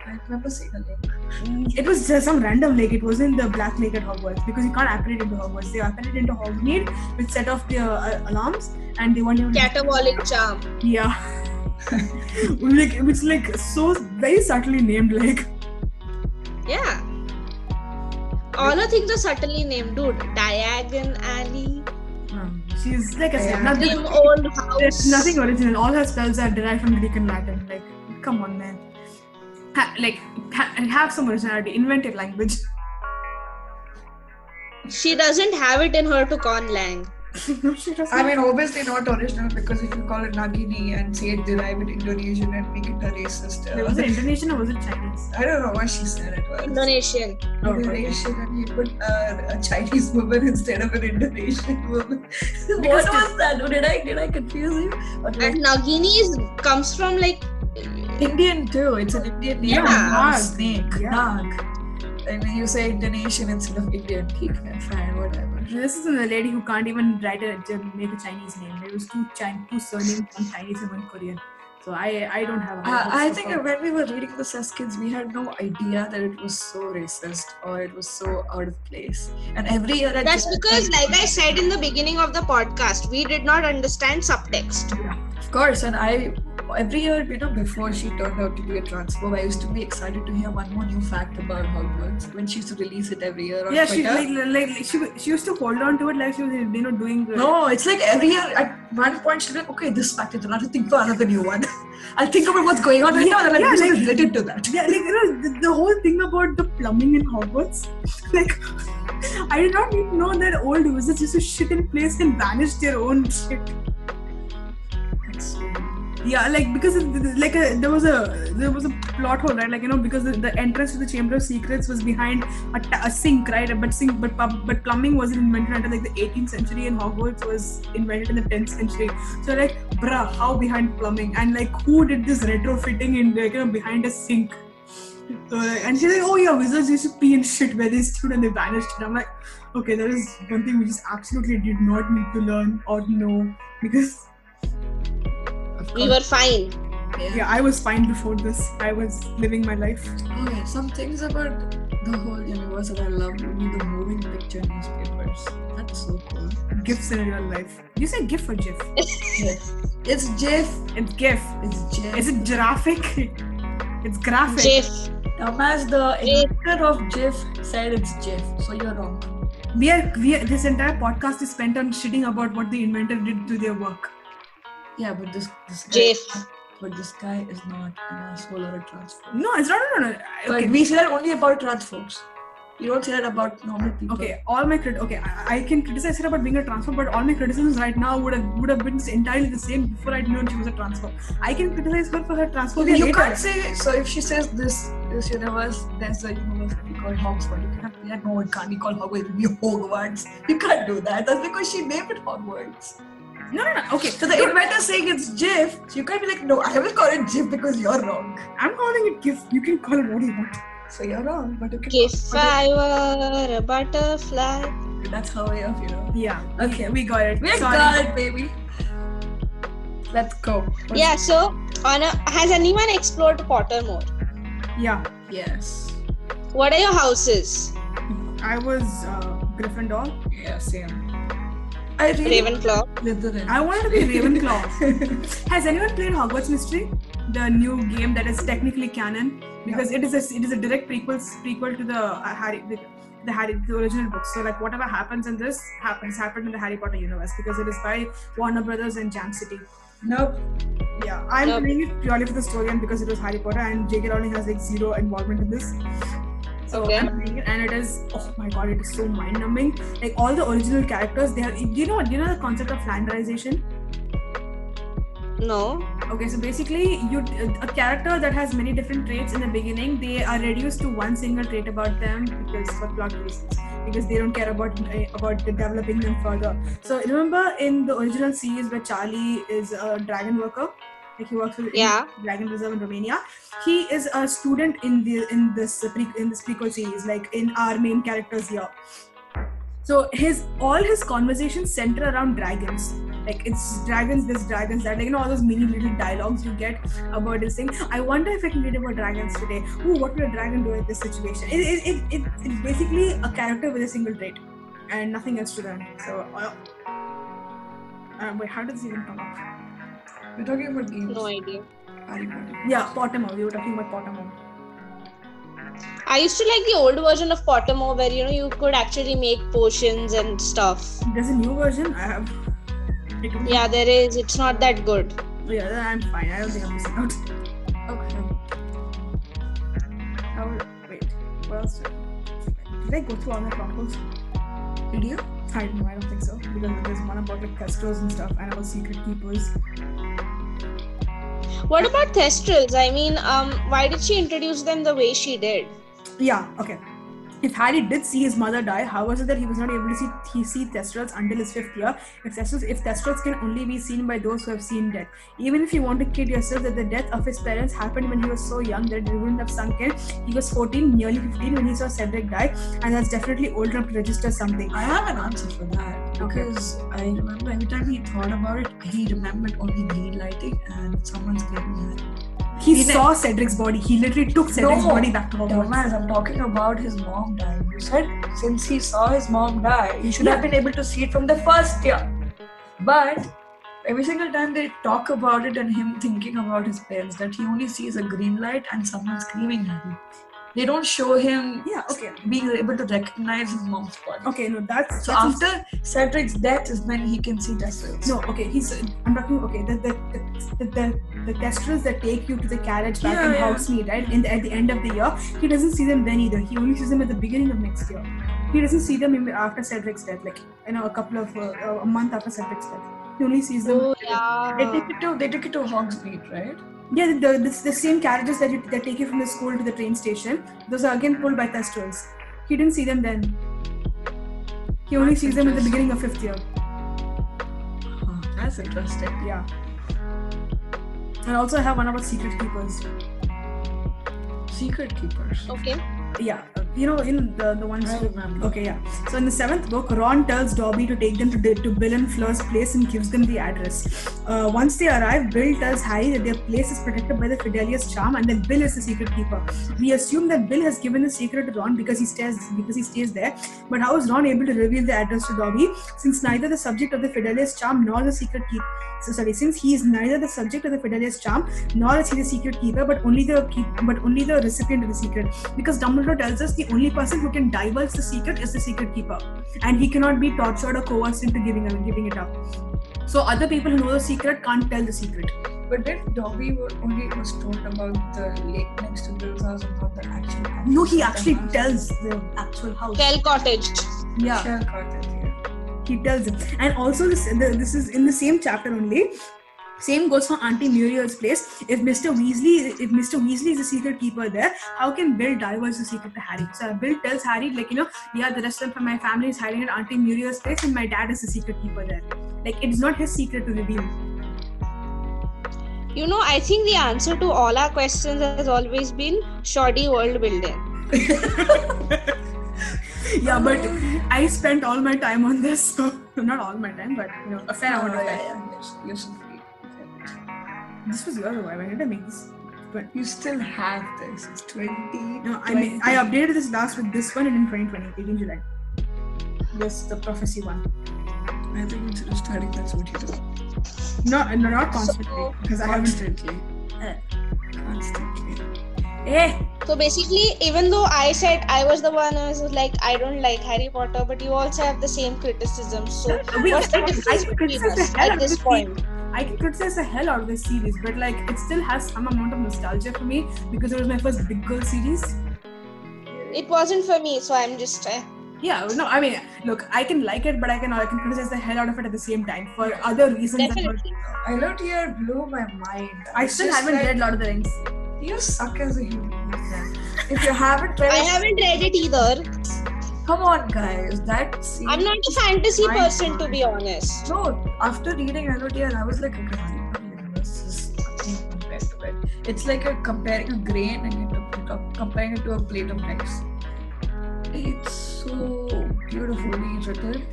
I remember seeing a lake. it was just some random lake. It wasn't the Black Lake at Hogwarts because you can't apparate into Hogwarts. They apparated into Hogsmeade, which set off the uh, alarms, and they able to Caterwauling charm. Yeah. like which like so very subtly named like Yeah. All the things are subtly named, dude. Diagon Alley, she's like I said, Yeah. nothing, Old House. nothing original. All her spells are derived from Greek and Latin. Like, come on, man. Ha- like, ha- have some originality. Invent a language. She doesn't have it in her to conlang. she. I mean, obviously not original because if you call it Nagini and say it derived Indonesian and make it a racist. Uh, was it Indonesian or was it Chinese? I don't know what she said it was. Indonesian. Oh, Indonesian, and you put uh, a Chinese woman instead of an Indonesian woman. what was that? Or did I did I confuse you? And Nagini is, comes from like Indian too. It's an Indian name. Yeah. Nag, Yeah. Nag. And you say Indonesian instead of Indian. Fine, whatever. This is a lady who can't even write a make a Chinese name. There was two Chinese, two surnames, one Chinese and one Korean. So I I don't have. a Uh, I think far. when we were reading the as kids, we had no idea that it was so racist or it was so out of place. And every year, That's the- because, like I said in the beginning of the podcast, we did not understand subtext. of course, and I every year, you know, before she turned out to be a transphobe, I used to be excited to hear one more new fact about Hogwarts when she used to release it every year on Yeah, she Twitter. like, like, like she she used to hold on to it like she was you know doing. uh, No, it's like every year at one point she'll be like, okay, this fact is another thing for another new one. I'll think about what's going on right now and then Yeah, I'll like- related to that. Yeah, like you know the, the whole thing about the plumbing in Hogwarts. Like, I did not even know that old wizards used to shit in place and vanish their own shit. Yeah, like because like a, there was a there was a plot hole, right? Like you know because the, the entrance to the Chamber of Secrets was behind a, sink, right? But sink, but but plumbing wasn't invented until like the 18th century, and Hogwarts was invented in the 10th century. So like, bruh, how behind plumbing? And like, who did this retrofitting in like you know behind a sink? So, like, and she's like, oh yeah, wizards used to pee and shit where they stood and they vanished. And I'm like, okay, that is one thing we just absolutely did not need to learn or know because We were fine. yeah, I was fine before this. I was living my life. Oh, okay, some things about the whole universe that I love would be the moving picture newspapers. That's so cool. Gifts in real life. You say GIF or GIF? Yes. It's GIF. It's GIF. It's GIF. Is it graphic It's graphic. Jiff. Dumbass, the Jif. inventor of GIF said it's GIF, so you're wrong. We are, we are, this entire podcast is spent on shitting about what the inventor did to their work. Yeah, but this this guy, Jif. but this guy is not an asshole or a transphobe. No, it's not. No, no, no. But Okay. we say that only about trans folks. You don't say that about normal people. Okay, all my crit. Okay, I, I can criticize her about being a transphobe, but all my criticisms right now would have would have been entirely the same before I'd known she was a transphobe. I can criticize her for her transphobia you later. can't say so if she says this this universe there's a university called Hogwarts. You cannot be like, no, it can't be called Hogwarts, it'll be Hogwarts. You can't do that. That's because she named it Hogwarts. No, no, no. Okay, So the inventor saying it's Jif, so you can't be like, no, I will call it Jif because you're wrong. I'm calling it GIF. You can call it what you want. So you're wrong, but you can If I were a butterfly. that's how I have, you know. Yeah. Okay. we got it. We Sorry. got it, baby. Let's go. What's- Yeah, so on a, has anyone explored Pottermore? Yeah, Yes. What are your houses? I was uh, Gryffindor. Yeah, same. I really Ravenclaw. Slytherin. I wanted to be Ravenclaw. Has anyone played Hogwarts Mystery? The new game that is technically canon because it is a it is a direct prequel prequel to the uh, Harry the, the Harry the original books. So like whatever happens in this happens happened in the Harry Potter universe because it is by Warner Brothers and Jam City. Nope. Yeah, I'm Nope. playing it purely for the story and because it was Harry Potter and J.K. Rowling has like zero involvement in this. Okay. I'm playing it and it is oh my god, it is so mind numbing. Like all the original characters, they are. Do you know? Do you know the concept of Flanderization? No. Okay, so basically, you a character that has many different traits in the beginning, they are reduced to one single trait about them because for plot reasons, because they don't care about uh, about developing them further. So remember in the original series where Charlie is a dragon worker, like he works with Yeah. Dragon Reserve in Romania. He is a student in the in this pre, in this prequel series, like in our main characters here. So his all his conversations center around dragons. Like it's dragons, this dragons, that like you know all those mini little dialogues you get about this thing. I wonder if I can read about dragons today. Ooh, what would a dragon do in this situation? It, it, it, it, it's basically a character with a single trait and nothing else to them. So uh, uh, wait, how does this even come up? We're talking about games. No idea. Harry Potter. Yeah, Pottermore. We were talking about Pottermore. I used to like the old version of Pottermore where you know you could actually make potions and stuff. There's a new version. I have. I Yeah, there is. It's not that good. Yeah, I'm fine. I don't think I'm missing out. Okay. How, wait, what else? Did, I go through all my chronicles? Did you? I don't know. I don't think so because there's one about like Thestrals and stuff, and about secret keepers. What about Thestrals? I mean, um, why did she introduce them the way she did? Yeah. Okay. If Harry did see his mother die, how was it that he was not able to see he see Thestrals until his fifth year? If Thestrals, if Thestrals can only be seen by those who have seen death, even if you want to kid yourself that the death of his parents happened when he was so young that it wouldn't have sunk in, he was 14, nearly 15 when he saw Cedric die, and that's definitely old enough to register something. I have an answer for that Okay. because I remember every time he thought about it, he remembered only green lighting and someone's at him. He He saw Cedric's body. He literally took Cedric's No. body back to Hogwarts. Dumbass, I'm talking about his mom dying. You said since he saw his mom die, he should have been able to see it from the first year. But every single time they talk about it and him thinking about his parents, that he only sees a green light and someone screaming at him. They don't show him Yeah. Okay. being able to recognize his mom's body. Okay. No, that's So that's after Cedric's death is when he can see Thestrals. No, okay, he's. I'm talking. Okay, the the the the, the, that take you to the carriage back Yeah, in yeah. Hogsmeade, right? In the, at the end of the year, he doesn't see them then either. He only sees them at the beginning of next year. He doesn't see them after Cedric's death, like you know, a couple of uh, a month after Cedric's death. He only sees them. Oh yeah. They take it to they took it to Hogsmeade, right? Yeah, the, the, the, the same carriages that you that take you from the school to the train station. Those are again pulled by Thestrals. He didn't see them then. He only That's sees them at the beginning of fifth year. Huh, that's interesting. Yeah. And also I have one about secret keepers. Secret keepers. Okay. Yeah, uh, you know, in the the ones. I remember. Okay, yeah. So in the seventh book, Ron tells Dobby to take them to, to Bill and Fleur's place and gives them the address. Uh, once they arrive, Bill tells Harry that their place is protected by the Fidelius charm and that Bill is the secret keeper. We assume that Bill has given the secret to Ron because he stays because he stays there. But how is Ron able to reveal the address to Dobby since neither the subject of the Fidelius charm nor the secret keeper? So sorry, since he is neither the subject of the Fidelius charm nor is he the secret keeper, but only the keep, but only the recipient of the secret. Because Dumbledore tells us the only person who can divulge the secret is the secret keeper, and he cannot be tortured or coerced into giving giving it up. So other people who know the secret can't tell the secret. But then Dobby wa- only was told about the lake next to Bill's house and not the actual house. No, he actually house. tells the actual house. Shell Cottage. Yeah. Shell cottage, yeah. he tells him and also this this is in the same chapter only same goes for auntie muriel's place. If mr weasley if mr weasley is the secret keeper there how can bill divulge the secret to harry? So uh, bill tells harry like you know yeah the rest of my family is hiding at auntie muriel's place and my dad is the secret keeper there. Like it's not his secret to reveal. You know, I think the answer to all our questions has always been shoddy world building. yeah but i spent all my time on this so not all my time but you know a fair amount of oh, yeah, time this was why did i make this but You still have this. It's 20. No, I mean, I updated this last with this one in 2020, 18 July. This the prophecy one. I think instead of starting, that's what you do. No, no not constantly So- because I haven't. Constantly. Eh. Constantly. Eh, So basically, even though I said I was the one who was like, I don't like Harry Potter, but you also have the same criticism. So we what's the I difference between criticize the us hell out at of this this point? series. I can criticize the hell out of this series, but like it still has some amount of nostalgia for me because it was my first big girl series. It wasn't for me, so I'm just. Uh, Yeah, no, I mean, look, I can like it, but I can I can criticize the hell out of it at the same time for other reasons. definitely. I loved here blew my mind. I It's still haven't like, read Lord of the Rings. You suck as a human If you haven't read it- I haven't read it either. come on, guys. That. I'm not a fantasy Mind person, to be honest. No, after reading Elodier, I was like, okay, Harry Potter universe is nothing compared to it. It's like a comparing a grain and you're comparing it to a plate of rice. It's so beautifully written.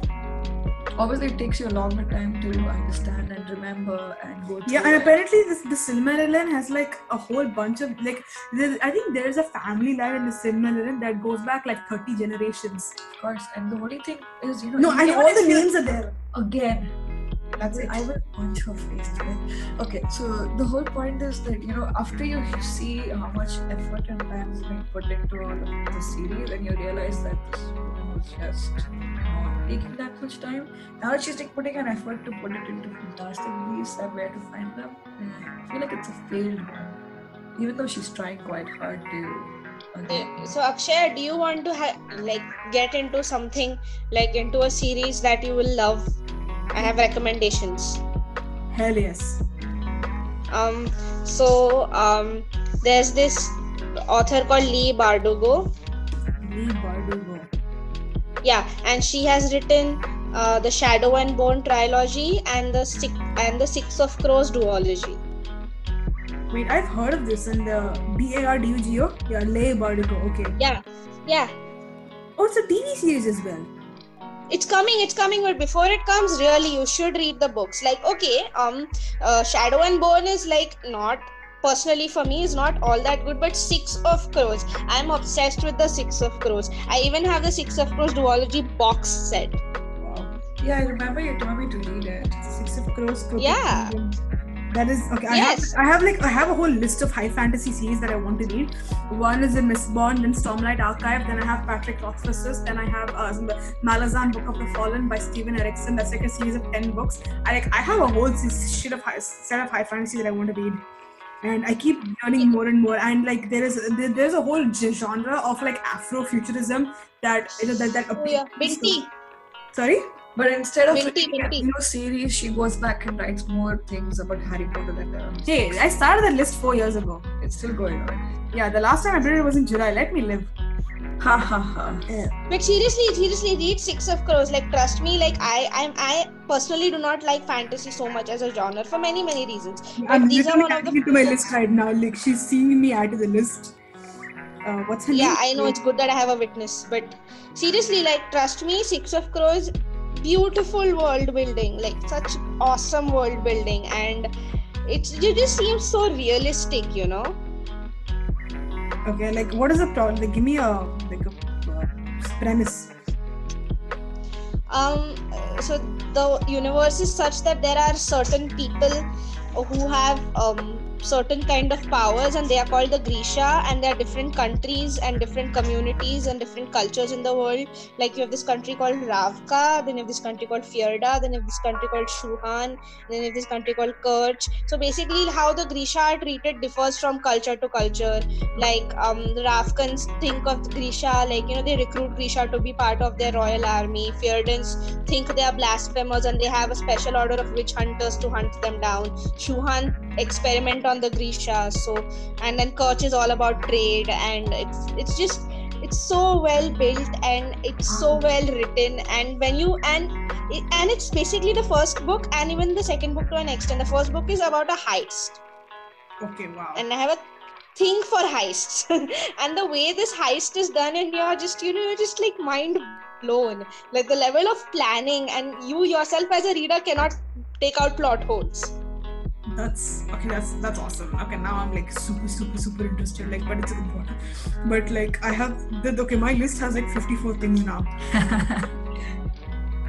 Obviously, it takes you a longer time to understand and remember and go through. Yeah, and apparently this the Silmarillion has like a whole bunch of like I think there's a family line in the Silmarillion that goes back like 30 generations. of course. And the only thing is, you know, No, and all the names are there. again. That's it. I will punch her face today. Okay, so the whole point is that you know after you see how much effort and time is being put into all of the series, and you realize that this woman was just not taking that much time. Now she's like putting an effort to put it into fantastic beasts and where to find them. I feel like it's a failed one, even though she's trying quite hard to. Uh, yeah. So Akshay, do you want to ha- like get into something like into a series that you will love? I have recommendations. Hell yes. Um, so um, there's this author called Leigh Bardugo. Leigh Bardugo. Yeah, and she has written uh, the Shadow and Bone trilogy and the Six and the Six of Crows duology. Wait, I've heard of this in the B A R D U G O. Yeah, Leigh Bardugo. Okay. Yeah, yeah. Oh, it's a TV series as well. It's coming it's coming but before it comes really you should read the books like okay um uh, shadow and bone is like not personally for me is not all that good but six of crows i'm obsessed with the six of crows i even have the six of crows duology box set Wow. Yeah, I remember you told me to read it. Six of Crows. Yeah. That is okay. I Yes. have I have like I have a whole list of high fantasy series that I want to read. One is the Mistborn, then Stormlight Archive, then I have Patrick Rothfuss's, then I have uh, Malazan Book of the Fallen by Steven Erickson. That's like a series of ten books. I like I have a whole shit of high, set of high fantasy that I want to read. And I keep learning more and more. And like there is there, there's a whole genre of like Afrofuturism that you know, that that oh yeah appeals to- binti Sorry. But instead of Binti, reading a Binti. new series, she goes back and writes more things about Harry Potter than there are. Hey, I started that list four years ago. It's still going on. Yeah, the last time I did it was in July. Let me live. Ha ha ha. but seriously seriously read six of crows like trust me like i i'm i personally do not like fantasy so much as a genre for many many reasons I'm these are literally one of adding the it to my list right now. Like she's seeing me add to the list. Uh, what's her Yeah, name? Yeah, I know it's good that I have a witness, but seriously, like, trust me, Six of Crows, beautiful world building, like, such awesome world building, and it's it just seems so realistic, you know. Okay, like what is the problem Like, give me a like a uh, premise. um so the universe is such that there are certain people who have um certain kind of powers and they are called the grisha and there are different countries and different communities and different cultures in the world. Like you have this country called ravka then you have this country called fierda then you have this country called shuhan then you have this country called kerch. So basically how the grisha are treated differs from culture to culture. Like um the ravkans think of grisha like you know they recruit grisha to be part of their royal army. Fierdans think they are blasphemers and they have a special order of witch hunters to hunt them down. Shuhan experiment on the grisha so and then kerch is all about trade and it's it's just it's so well built and it's so well written and when you and it, and it's basically the first book and even the second book to an extent the first book is about a heist Okay, wow. and I have a thing for heists. and the way this heist is done, and you're just, you know, you're just like mind blown. Like the level of planning, and you yourself as a reader cannot take out plot holes. That's okay. That's that's awesome. Okay, now I'm like super, super, super interested. Like, but it's a good. But like, I have the okay. My list has like 54 things now.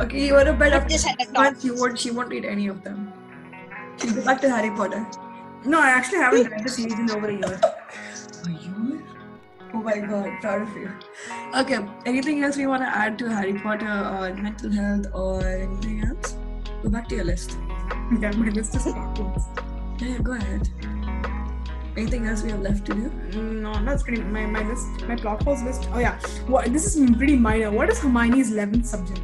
okay, you want to bet Put up this at the top. but she won't she won't read any of them. She'll go back to Harry Potter. No, I actually haven't read the series in over a year. Are you? Oh my god, proud of you. Okay, anything else we want to add to Harry Potter or mental health or anything else? Go back to your list. Yeah, my list is cartoons. Yeah, yeah, go ahead. Anything else we have left to do? Mm, No, that's pretty. My my list, my plot holes list. Oh yeah, what? This is pretty minor. What is Hermione's 11th subject?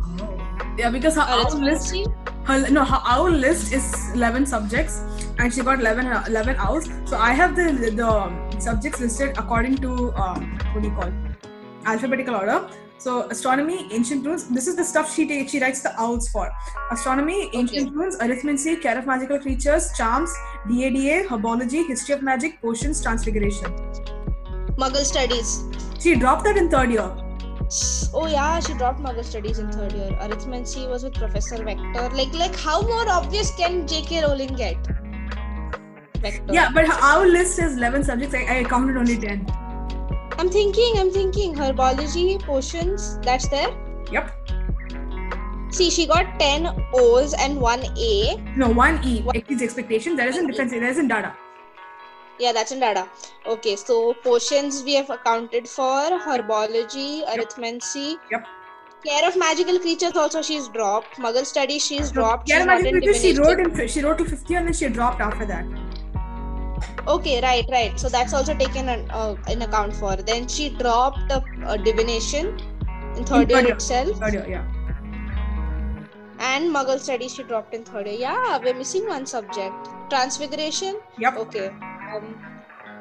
Oh. Yeah, because her it's owl list, her no, her owl list is 11 subjects, and she got 11 uh, 11 owls. So I have the the subjects listed according to um, what do you call alphabetical order. So astronomy, ancient runes. This is the stuff she takes. She writes the owls for. Astronomy, ancient runes, arithmancy, care of magical creatures, charms, DADA, herbology, history of magic, potions, transfiguration. Muggle studies. She dropped that in third year. Oh yeah, she dropped Muggle studies in third year. Arithmancy was with Professor Vector. Like, like how more obvious can J.K. Rowling get? Vector. Yeah, but her owl list is 11 subjects. I, I counted only 10. I'm thinking. I'm thinking. Herbology, potions. That's there. Yep. See, she got 10 O's and 1 A. No, one E What- exceeds expectation. There isn't difference. There isn't data. Yeah, that's in data. Okay, so potions we have accounted for. Herbology, arithmancy. Yep. Care of magical creatures also she's dropped. Muggle studies she's dropped. She's not in Creatures, she wrote in she wrote to 50 and then she dropped after that. Okay, right, right. So that's also taken an, uh, in account for. Then she dropped uh, uh, divination in third year third year. itself, Third year, yeah. and Muggle studies she dropped in third year. Yeah, we're missing one subject. Transfiguration. Yep. Okay. Um.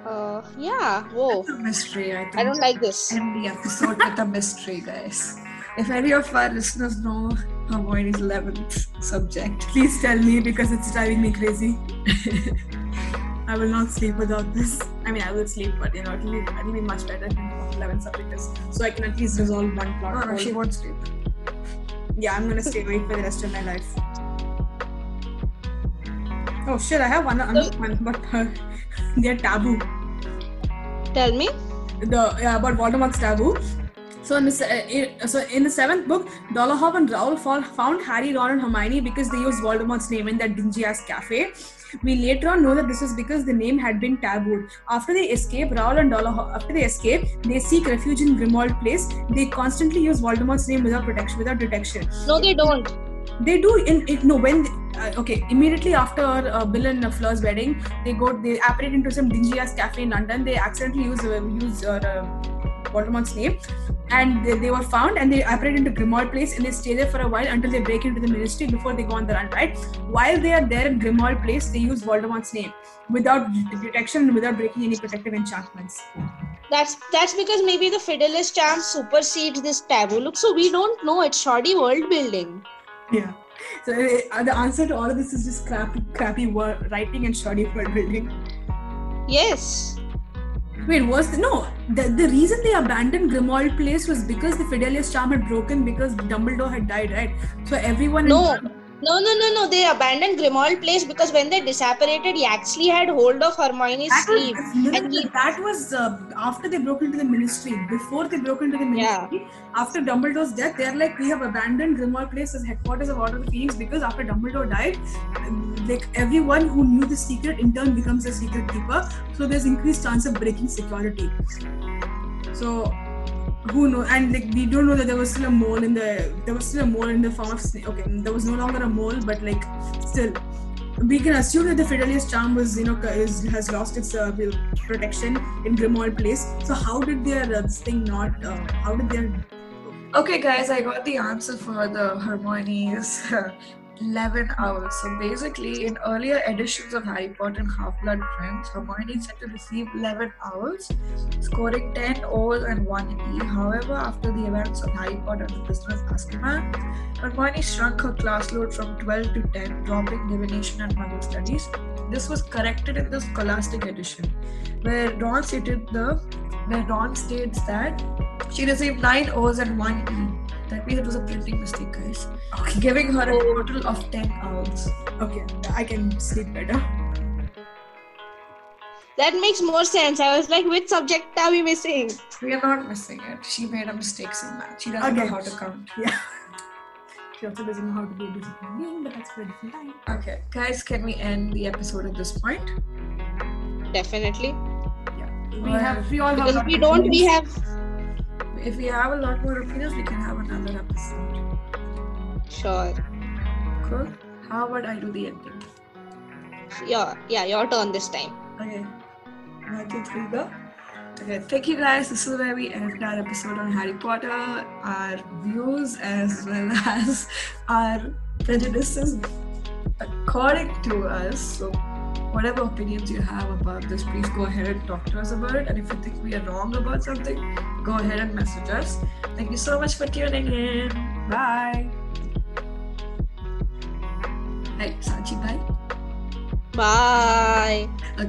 Uh. Yeah. Whoa. It's a mystery, I think. I don't like this. End the episode with a mystery, guys. If any of our listeners know Hermione's 11th subject, Please tell me because it's driving me crazy. I will not sleep without this. I mean, I will sleep, but you know, it'll be it'll be much better than 11 subjects, so I can at least resolve one plot. oh, no, she won't sleep. Yeah, I'm gonna stay awake for the rest of my life. Oh shit! I have one another one, but uh, they're taboo. Tell me. the yeah, about Voldemort's taboo. So in the uh, so in the seventh book, Dolohov and Rowle fall, found Harry, Ron, and Hermione because they used Voldemort's name in that dingy ass cafe. We later on know that this was because the name had been tabooed. After they escape, Rowle and Dolohov after they escape, they seek refuge in Grimmauld Place. They constantly use Voldemort's name without protection, without detection. No, they don't. They do in, in no when uh, okay immediately after uh, Bill and uh, Fleur's wedding, they go they apparate into some dingy ass cafe in London. They accidentally use uh, use uh, Voldemort's name, and they, they were found and they apparate into Grimmauld Place and they stay there for a while until they break into the Ministry before they go on the run. Right while they are there in Grimmauld Place, they use Voldemort's name without detection without breaking any protective enchantments. That's that's because maybe the Fidelius charm supersedes this taboo. Look, so we don't know. It's shoddy world building. Yeah. So uh, the answer to all of this is just crappy, crappy word, writing and shoddy word building. Yes. Wait, was the, no the, the reason they abandoned Grimmauld Place was because the Fidelius charm had broken because Dumbledore had died, right? So everyone. No. No, no, no, no. They abandoned Grimmauld Place because when they disapparated, he actually had hold of Hermione's That sleeve. no, and he- that was uh, after they broke into the ministry. Before they broke into the Yeah. ministry, after Dumbledore's death, they're like, we have abandoned Grimmauld Place as headquarters of Order of the Phoenix because after Dumbledore died, um, like everyone who knew the secret in turn becomes a secret keeper. So there's increased chance of breaking security. So who know? And like we don't know that there was still a mole in the there was still a mole in the form of snake. Okay, there was no longer a mole, but like still we can assume that the Fidelius charm was, you know, is, has lost its uh, protection in Grimmauld Place. So how did their uh, this thing not? Uh, how did their Okay, guys, I got the answer for the Hermione's 11 owls. So basically, in earlier editions of Harry Potter and Half Blood Prince, Hermione said to receive 11 hours, scoring 10 O's and 1 E. However, after the events of Harry Potter and the Prisoner of Azkaban, Hermione shrunk her class load from 12 to 10, dropping divination and muggle studies. This was corrected in the Scholastic edition, where Ron stated the where Ron states that she received 9 O's and 1 E. That means it was a printing mistake, guys. okay? Giving her a oh. total of 10 owls. Okay, I can sleep better. That makes more sense. I was like, which subject are we missing? We are not missing it. She made a mistake in math. She doesn't know how to count. Yeah. She also doesn't know how to be a disciplined being, but that's for a different time. Okay, guys, can we end the episode at this point? Definitely. Yeah. We Well, have we all have. Because a if lot we don't, we have. If we have a lot more opinions, we can have another episode. Sure. Cool. How about I do the ending? Yeah, yeah, your turn this time. Okay. One, two, three, go. Okay, thank you guys. This is where we end our episode on Harry Potter, our views as well as our prejudices according to us. So, whatever opinions you have about this, please go ahead and talk to us about it. And if you think we are wrong about something, go ahead and message us. Thank you so much for tuning in. Bye. Hey, Sanchi, bye. Bye.